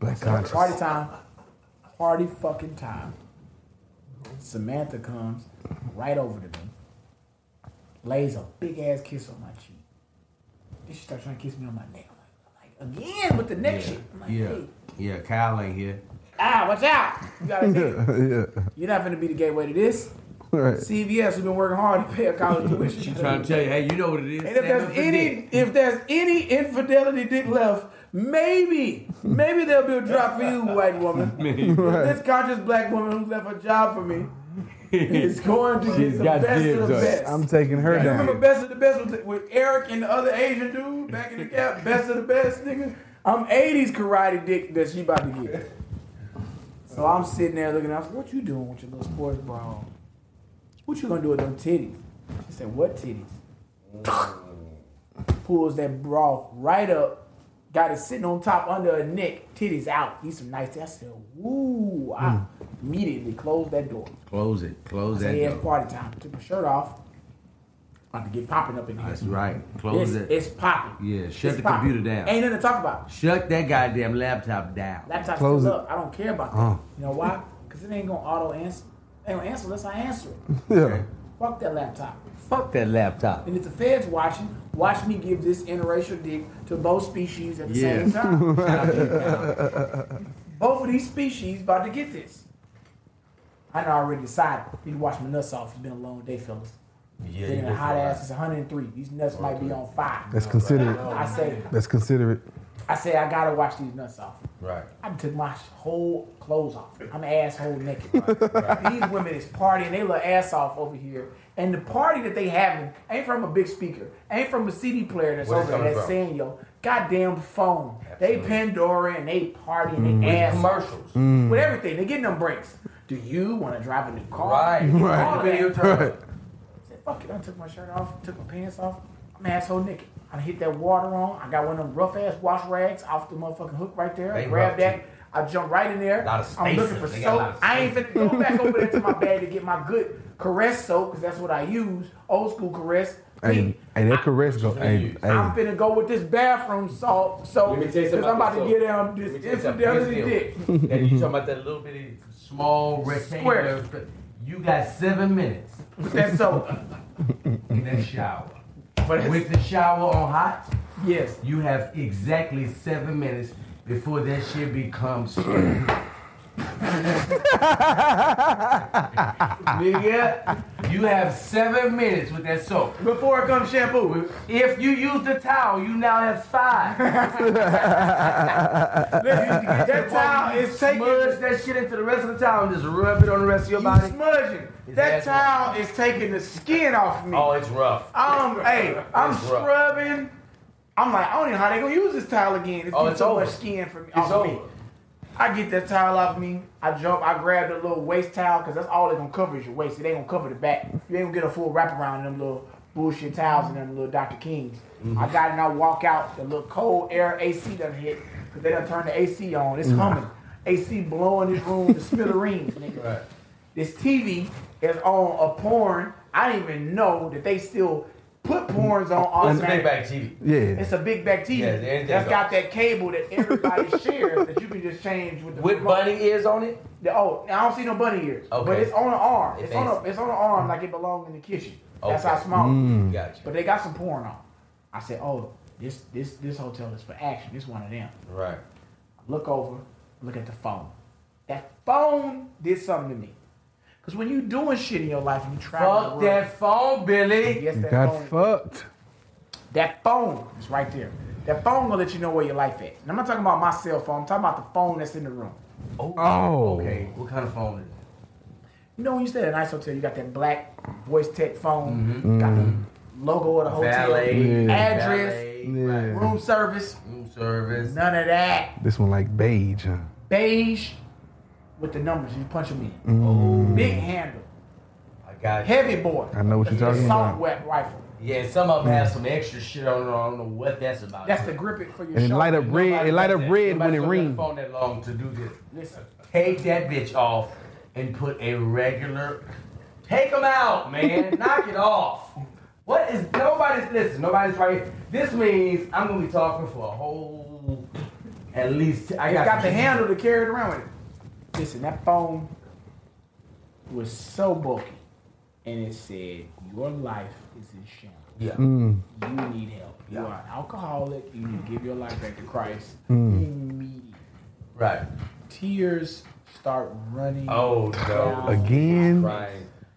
Black Party conscious. time. Party fucking time. Samantha comes right over to me, lays a big ass kiss on my cheek. Then she starts trying to kiss me on my neck. I'm like, like again with the neck shit. I'm like, Yeah. hey, Yeah, Kyle ain't here. ah, watch out. You got a nigga. yeah. You're not gonna be the gateway to this. Right. CVS, who've been working hard to pay a college tuition. She trying to tell you, hey, you know what it is. And if there's Stand any, dick. if there's any infidelity dick left, maybe, maybe there'll be a drop for you, white woman. This conscious black woman who left her job for me is going to get She's the got best of the best. I'm taking her down. you remember down. best of the best with, with Eric and the other Asian dude back in the cap? Best of the best, nigga. I'm 80s karate dick that she about to get. So I'm sitting there looking. I was like, "What you doing with your little sports bra? on? What you gonna do with them titties?" She said, "What titties?" Pulls that bra right up, got it sitting on top under her neck, titties out. These some nice. I said, woo. I mm. Immediately closed that door. Close it. Close I said, that yeah, it's door. party time. Took my shirt off. About to get popping up in here. That's right. Close It's, it. it's popping. Yeah, shut It's the popping. computer down. Ain't nothing to talk about. Shut that goddamn laptop down. Laptop's Close still it. up. I don't care about that. Oh. You know why? Because it ain't gonna auto answer. It ain't gonna answer unless I answer it. Yeah. Fuck that laptop. Fuck that laptop. And if the feds watching, watch me give this interracial dick to both species at the Yeah. same time. both of these species about to get this. I know I already decided. Need to wash my nuts off. It's been a long day, fellas. Yeah, Been you in a hot for ass. It's 103. These nuts might be on fire. That's considerate. I say, That's considerate. I say, I gotta wash these nuts off. Right. I took my whole clothes off. I'm asshole naked. These women is partying they little ass off over here. And the party that they having ain't from a big speaker. Ain't from a CD player that's Where over there that's saying yo, goddamn phone. They Pandora and they partying Mm. they ass off. Commercials. with everything. They getting them breaks. Do you want to drive a new car? Right. All Right. of Video Right. I said, fuck it. I took my shirt off, took my pants off. I'm asshole naked. I hit that water on. I got one of them rough ass wash rags off the motherfucking hook right there. They grabbed rough, that. I jumped right in there. Lot of I'm looking for. They got a lot soap. I ain't finna go back over there to my bag to get my good caress soap because that's what I use. Old school caress. Hey, Me, hey, that caress go. Hey, I'm hey. finna go with this bathroom salt soap Let me tell you because I'm about to get this them soap. Let me this tell you something. infidelity dick. the. And you talking about that little bitty small rectangular. You got seven minutes With that soap. in that shower. But With the shower on hot, yes. you have exactly seven minutes before that shit becomes. Nigga, you have seven minutes with that soap. Before it comes shampoo. If you use the towel, you now have five. that towel is taking Smudge that shit into the rest of the towel and just rub it on the rest of your you body. smudging. His That towel is taking the skin off me. Oh, it's rough. Um, I'm, hey, I'm It's rough. scrubbing. I'm like, I don't know how they gonna use this towel again. It's Oh, it's so over. much skin from It's off over. me. I get that towel off me. I jump. I grab the little waist towel because that's all they gonna cover is your waist. It ain't gonna cover the back. You ain't gonna get a full wraparound in them little bullshit towels and them little Dr. Kings. Mm-hmm. I got it and I walk out. The little cold air AC done hit because they done turned the AC on. It's humming. AC blowing this room to smithereens, nigga. Right. This TV is on a porn. I didn't even know that they still put porns on It's a big automatic. back TV. Yeah. It's a big back TV Yeah, anything that's goes. got that cable that everybody shares that you can just change with the With remote. bunny ears on it? The- oh, I don't see no bunny ears, Okay. but it's on an arm. It It's on a is. it's on an arm like it belongs in the kitchen. Okay. That's how small. it is. Mm. Gotcha. But they got some porn on. I said, oh, this this this hotel is for action. This one of them. Right. Look over, look at the phone. That phone did something to me. Cause when you doing shit in your life and you travel Fuck the world, that phone, Billy. yes, that Got phone, fucked. that phone is right there. That phone gonna let you know where your life at. And I'm not talking about my cell phone. I'm talking about the phone that's in the room. Oh. oh. Okay. What kind of phone is it? You know when you stay at a nice hotel, you got that black voice tech phone, mm-hmm. got the logo of the hotel, Valet. Address, Valet, Yeah. room service, Room service. none of that. This one like beige, huh? Beige with the numbers. You punch them in. Mm. Big handle, I got you. heavy boy. I know what you're talking Assault about. wet rifle. Yeah, some of them have some extra shit on it. I don't know what that's about. That's to grip it for your And it shoulder. light up red. Nobody It light does up that. red Nobody's when it rings. phone that long to do this. Listen, Take that bitch off and put a regular. Take them out, man. Knock it off. What is nobody's listen? Nobody's right. This means I'm gonna be talking for a whole at least. I got, got the handle to carry it around with it. Listen, that phone was so bulky, and it said, "Your life is in shambles. Yeah. Mm. You need help. You are an alcoholic. You need to give your life back to Christ Mm. immediately." Right. Tears start running. Oh down. no. Again. Right.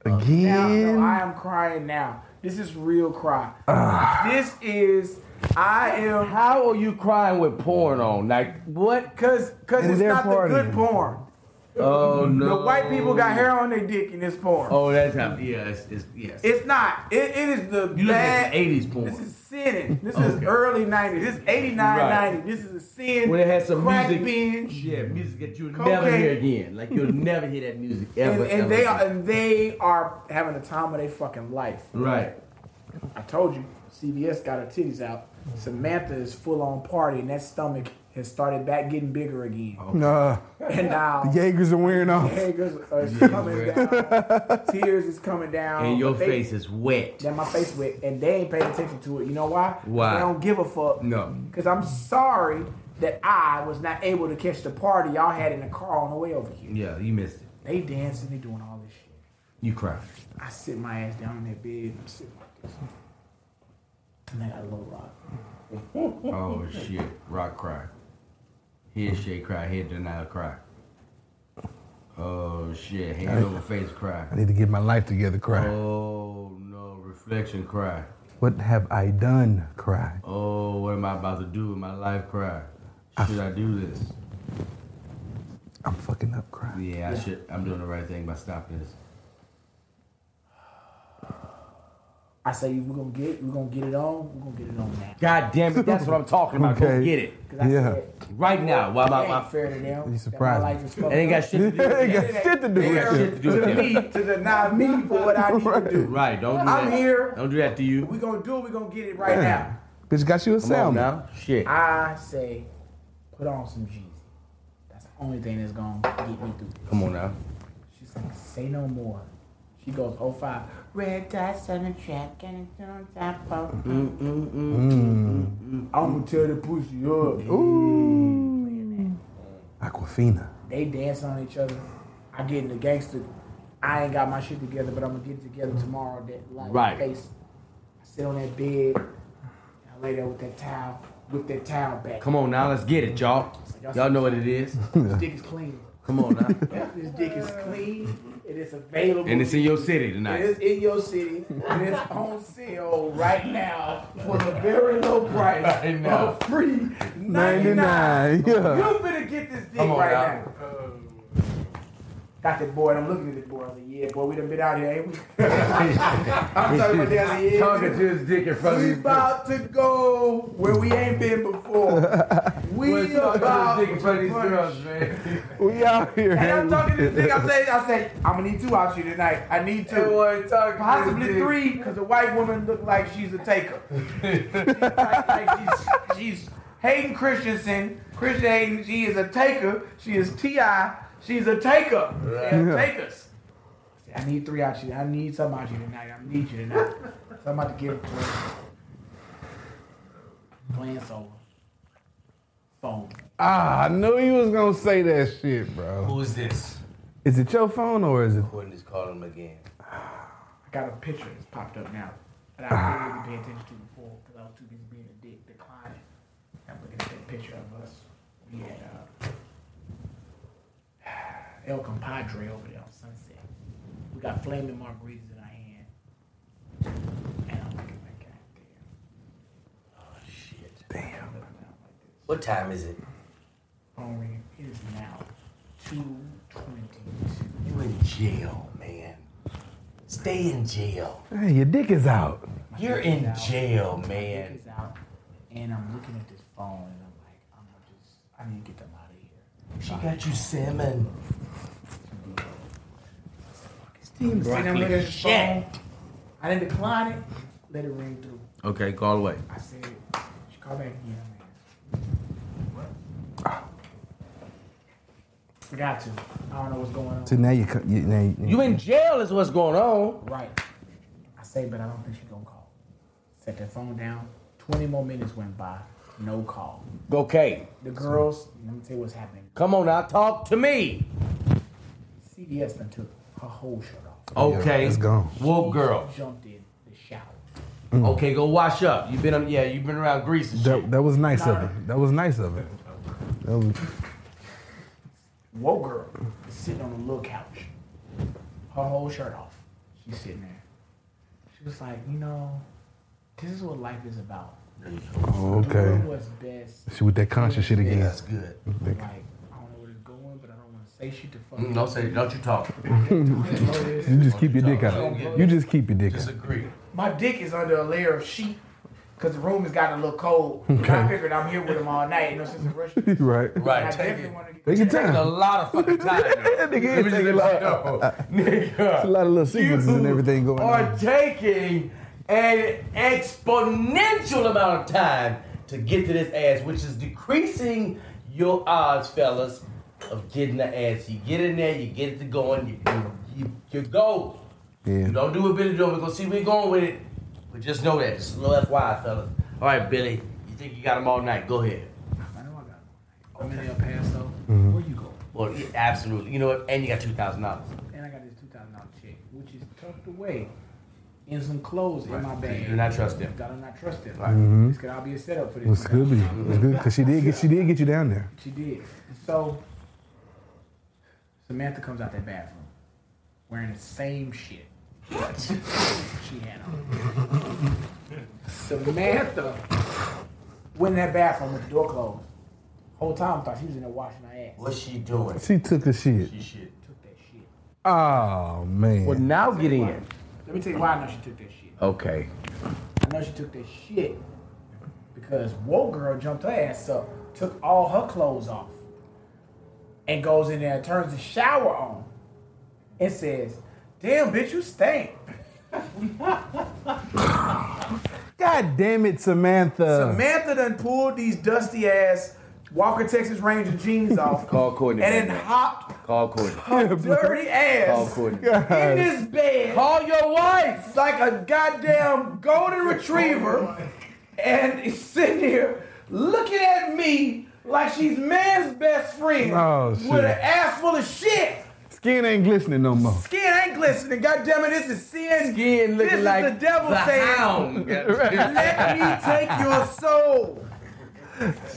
Now, Again. no, I am crying now. This is real cry. Ah. this is. I am. How are you crying with porn on? Like what? Cause, cause it's they're not the good porn. Oh no. The white people got hair on their dick in this porn. Oh, that's how. Yeah, it's, it's yes. It's not. It, it is the you bad. '80s porn. This is sinning. This is early 90s. This is 89, Right. 90. This is a sin. when it has some crack music. binge. Yeah, music that you'll Cocaine. never hear again. Like you'll never hear that music ever. And, and ever they again. are and they are having the time of their fucking life. right. I told you. CVS got her titties out. Samantha is full on party, and that stomach has started back getting bigger again. Nah, And now the Jaegers are wearing off. Jaeger's are coming down. Tears is coming down. And your they- face is wet. Then my face wet, and they ain't paying attention to it. You know why? Why? They don't give a fuck. No. Because I'm sorry that I was not able to catch the party y'all had in the car on the way over here. Yeah, you missed it. They dancing, they doing all this shit. You cry. I sit my ass down in that bed and I'm sitting like this. And I got a little rock. Oh shit. Rock cry. Head shake cry. Head denial cry. Oh shit. Hand over face cry. I need to get my life together. Cry. Oh no. Reflection cry. What have I done? Cry. Oh, what am I about to do with my life cry? Should I do this? I'm fucking up. Cry. Yeah, I should. I'm doing the right thing by stopping this. I say we're gonna get we're gonna get it on, we're gonna get it on now. God damn it, that's what I'm talking about. Go Okay. get it. I Yeah. said Right now. While it my, ain't my fair to them. You that my surprised life me. is it ain't got shit to do with Ain't that. got shit to do Ain't got it. shit to do to with the that. me, to deny me for what I need to do. Right, don't do that. I'm here. Don't do that to you. We gonna do it. We gonna get it right now. Bitch got you a Come on sound. now. Shit. I say, put on some Jeezy. That's the only thing that's gonna get me through. this. Come on now. She's like, say no more. She goes, 05. Red dots on the track and it's on top of. Mm-hmm, mm-hmm. I'm gonna tear the pussy up. Ooh. Aquafina. They dance on each other. I get in the gangster. I ain't got my shit together, but I'm gonna get it together tomorrow. That like Right. face. I sit on that bed. I lay there with that towel, with that towel back. Come on now. Let's get it, y'all. Y'all know what it is. This dick is clean. Come on now. This dick is clean. It is available. And it's in your city tonight. It is in your city. And it's on sale right now for a very low price. Right now. of free 99. 99. Yeah. You better get this dick Come on right now. now. Uh, Got that boy, and I'm looking at this boy. I was like, yeah, boy, we done been out here, ain't we? I'm talking about the other yeah. Talking to his dick in front of We about to go where we ain't been before. We about dick in front of these to girls, man. We out here. And I'm talking to we? this nigga. I say, I say, I'm gonna need two out you tonight. I need two. Possibly three, because the white woman look like she's a taker. she's like, like she's, she's Hayden Christensen. Christian Hayden, she is a taker. She is T.I. She's a taker. They are Yeah. takers. I need three out you. I need some out you tonight. I need you tonight. So I'm about to give it to her. Glance over. Phone. Ah, I knew you was gonna say that shit, bro. Who is this? Is it your phone or is it? Quentin is calling him again. I got a picture that's popped up now that I didn't really pay attention to before because I was too busy being a dick declining. I'm looking at that picture of us. We had uh, El Compadre over there on Sunset. We got flaming margaritas in our hand. And I'm looking like, God damn. Oh, shit. Damn. What time is it? Phone ringing. It is now 222. You in jail, man. Stay in jail. Hey, your dick is out. My You're in out. jail, My man. dick is out. And I'm looking at this phone and I'm like, I'm gonna just, I need to get them out of here. She got you salmon. Steam broccoli looking at shit. phone. I didn't decline it. Let it ring through. Okay, call away. I said, she called back again. man. I got to. I don't know what's going on. So now you, you, now you, You in jail is what's going on. Right. I say, but I don't think she's gonna call. Set that phone down. 20 more minutes went by. No call. Okay, The girls, let me tell you what's happening. come on now, talk to me. CVS done took her whole shirt off. Oh, okay, it's gone. Whoa, girl. Jumped in the shower. Mm. Okay, go wash up. You've been, on, yeah, you've been around grease and shit. that, that was nice of it. That was nice of it. That was, Whoa, girl is sitting on a little couch. Her whole shirt off. She's sitting there. She was like, you know, this is what life is about. Oh, okay. what's best. She with that conscious shit again. That's good. Like, I don't know where it's going, but I don't want to say shit to fuck. Mm, Don't say, don't you talk. You just keep your dick out. You just keep your dick out. Disagree. My dick is under a layer of sheet because the room has gotten a little cold. And I figured I'm here with them all night. No sense in rushing. right. Right. I Right, take it. want to Take your Taking a lot of fucking time. That nigga Let me is just taking a lot. you know. A lot of little sequences and everything going on. Are on. taking an exponential amount of time to get to this ass, which is decreasing your odds, fellas, of getting the ass. You get in there, you get it to going, you, you, you, you go. Yeah. You don't do what Billy doing. We're gonna see where we going with it. But just know that. Just a little FYI, fellas. All right, Billy. You think you got them all night? Go ahead. I know I got one. I'm in El Paso. Mm-hmm. Where you go? Well, yeah, absolutely. You know what? And you got two thousand dollars. And I got this two thousand dollar check, which is tucked away in some clothes in my bag. you do not trust them. Gotta not trust them. Right. Mm-hmm. This could all be a setup for this. It could be. It good because she did get she did get you down there. She did. So Samantha comes out that bathroom wearing the same shit. What? she had on. Samantha went in that bathroom with the door closed. Whole time I thought she was in there washing her ass. What's she doing? She took a shit. She shit. Took that shit. Oh man. Well, now get in. Let me tell you why I know she took that shit. Okay. I know she took that shit because Woke Girl jumped her ass up, took all her clothes off, and goes in there and turns the shower on and says, Damn, bitch, you stink. God damn it, Samantha. Samantha done pulled these dusty ass Walker Texas Ranger jeans off Call Courtney. and then hopped Call Courtney. her oh, dirty Call ass Courtney. in this bed Call your wife. like a goddamn golden retriever and is sitting here looking at me like she's man's best friend Oh, with an ass full of shit. Skin ain't glistening no more. Skin ain't glistening. God damn it, this is sin. Skin this looking is like the devil the saying, hound. let me take your soul.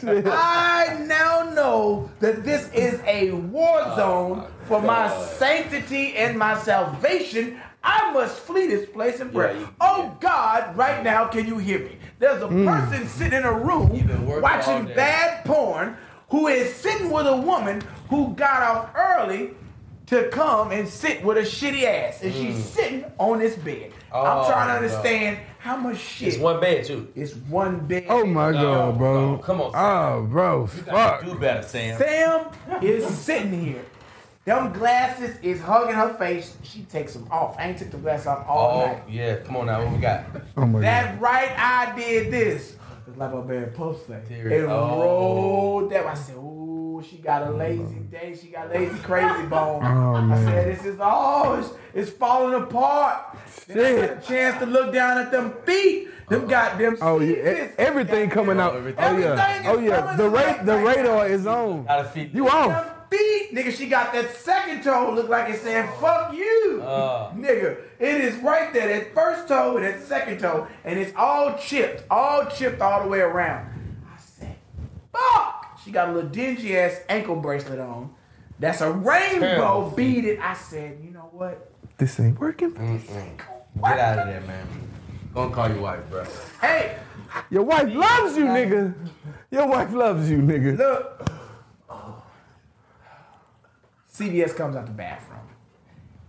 I now know that this is a war oh zone for my sanctity and my salvation. I must flee this place and pray. Yeah, you- oh God, right now, can you hear me? There's a hmm. person sitting in a room You've been working all watching bad porn who is sitting with a woman who got off early to come and sit with a shitty ass. And she's mm. sitting on this bed. I'm Oh, trying to no. Understand how much shit. It's one bed too. It's one bed. Oh my No, god, bro. no, come on, Sam. Oh, bro. Fuck. Do better, Sam. Sam is sitting here. Them glasses is hugging her face. She takes them off. I ain't took the glasses off all Oh night. yeah, come on now. What we got? Oh my god. That right eye did this. It's like a bad pussy. Tear It it. Oh. rolled that. I said, ooh, she got a lazy day. She got lazy crazy bone. Oh, I said, this is all. It's, it's falling apart. Then I Shit. got a chance to look down at them feet. Them goddamn Oh yeah, everything coming out. everything. Oh yeah, Everything oh yeah. The out rate, the right radar is on. Gotta feed You off? Feet, nigga. She got that second toe. Look like it's saying "fuck you," Uh. nigga. It is right there. That first toe and that second toe, and it's all chipped, all chipped all the way around. I said, "Fuck." She got a little dingy ass ankle bracelet on. That's a rainbow Terrible. beaded. I said, you know what? This ain't working. For this ain't Get out of there, man. Gonna call your wife, bro. Hey, Your wife loves you, nigga. Your wife loves you, nigga. look. CVS comes out the bathroom.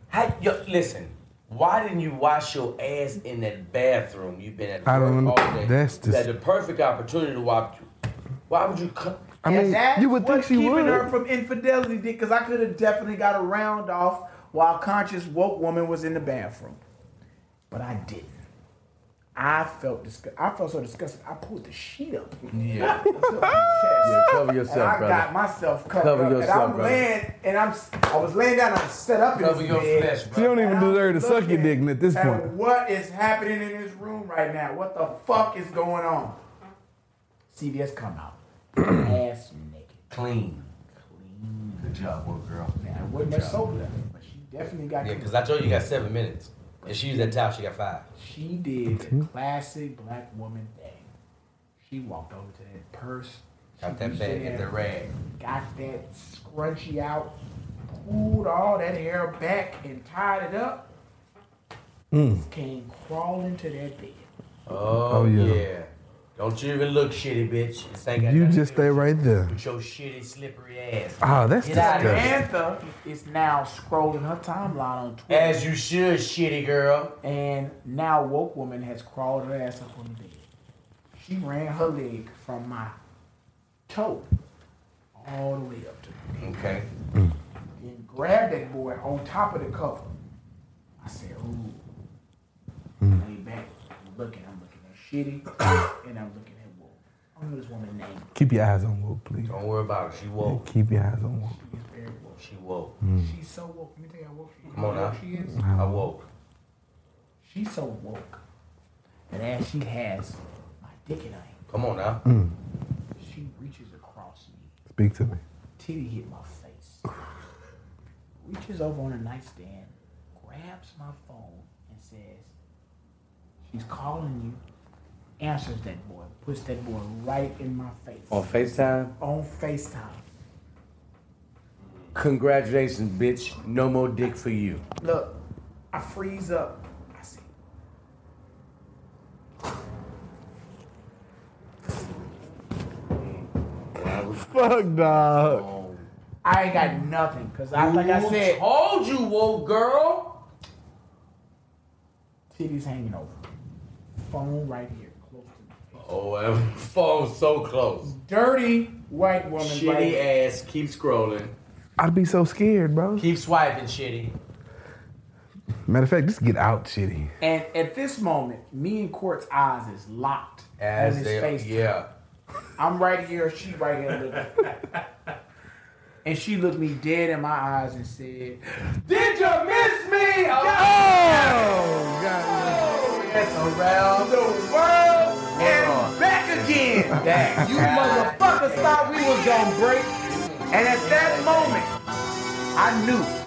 How, yo, listen, why didn't you wash your ass in that bathroom? You've been at I don't work all day. That's You had just- the perfect opportunity to wash. You. Why would you come? I and mean, that's you would think what's she keeping would. her from infidelity dick, because I could have definitely got a round off while conscious woke woman was in the bathroom, but I didn't. I felt disgust. I felt so disgusted. I pulled the sheet up. Yeah. to my chest. Yeah, cover yourself, and I brother. got myself covered Cover up. yourself, and I'm brother. laying, and I'm I was laying down. I'm set up in Cover this your bed. flesh, She don't even deserve to suck your looking dick at this at point. What is happening in this room right now? What the fuck is going on? CVS come out, ass naked. Clean. Clean. Good job, work girl. Now, there wasn't much soap left, but she definitely got. Yeah, because I told you you got seven minutes. And she used that towel, she got five. She did the classic black woman thing. She walked over to that purse. Got that bag in and there, the rag. Got that scrunchie out, pulled all that hair back and tied it up. Hmm. Came crawling to that bed. Oh, Oh, yeah. yeah. Don't you even look shitty, bitch. This ain't got You nothing just to do stay right there. With your shitty, slippery ass. Oh, that's Get out of here. disgusting. Samantha is now scrolling her timeline on Twitter. As you should, shitty girl. And now woke woman has crawled her ass up on the bed. She ran her leg from my toe all the way up to me. Okay. Then grabbed that boy on top of the cover. I said, ooh. Hmm. Lay back. looking. I'm looking at Shitty, and I'm looking at Wolf. I don't know this woman's name. Keep your eyes on woke, please. Don't worry about it. She woke. Keep your eyes on woke. She's very woke. She woke. Mm. She's so woke. Let me tell you how woke she is. Come on now. She is. I woke. She's so woke. And as she has my dick in her hand, Come on now. Mm. she reaches across me. Speak to me. Titty hit my face. Reaches over on a nightstand, grabs my phone, and says, She's calling you. Answers that boy, puts that boy right in my face. On FaceTime, On FaceTime. congratulations, bitch. No more dick for you. Look, I freeze up. I see. Fuck, dog. I ain't got nothing. Cause I like I said, told you, woke girl. titties hanging over. Phone right here, close to me. Oh, and phone so close. Dirty white woman Shitty right ass. Keep scrolling. I'd be so scared, bro. Keep swiping, shitty. Matter of fact, just get out, shitty. And at this moment, me and Court's eyes is locked As on his they, face. yeah. I'm right here, she right here. looking. and she looked me dead in my eyes and said, Did you miss me? Oh, oh, oh yes, around The world and on. back again. that. You motherfuckers thought we was gonna break. And at that moment, I knew.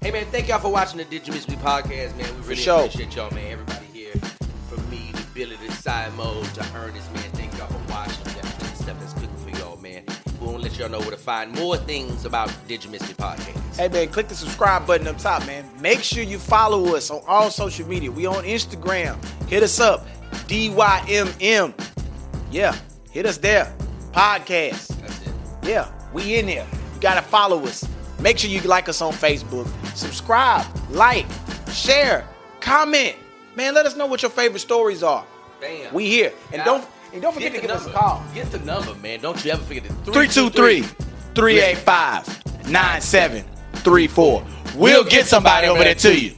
Hey man, thank y'all for watching the Did You Miss Me podcast, man. We really sure. appreciate y'all, man. Everybody here, from me to Billy to Simo to Ernest, man. Let y'all know where to find more things about Did You Miss Me podcast. Hey man, click the subscribe button up top, man. Make sure you follow us on all social media. We on Instagram. Hit us up. DYMM. Yeah, hit us there. Podcast. That's it. Yeah, we in there. You gotta follow us. Make sure you like us on Facebook. Subscribe, like, share, comment. Man, let us know what your favorite stories are. Bam. We here. And don't and don't forget to the give us a call. Get the number, man. Don't you ever forget it. 323 385 9734. We'll get somebody over there to you.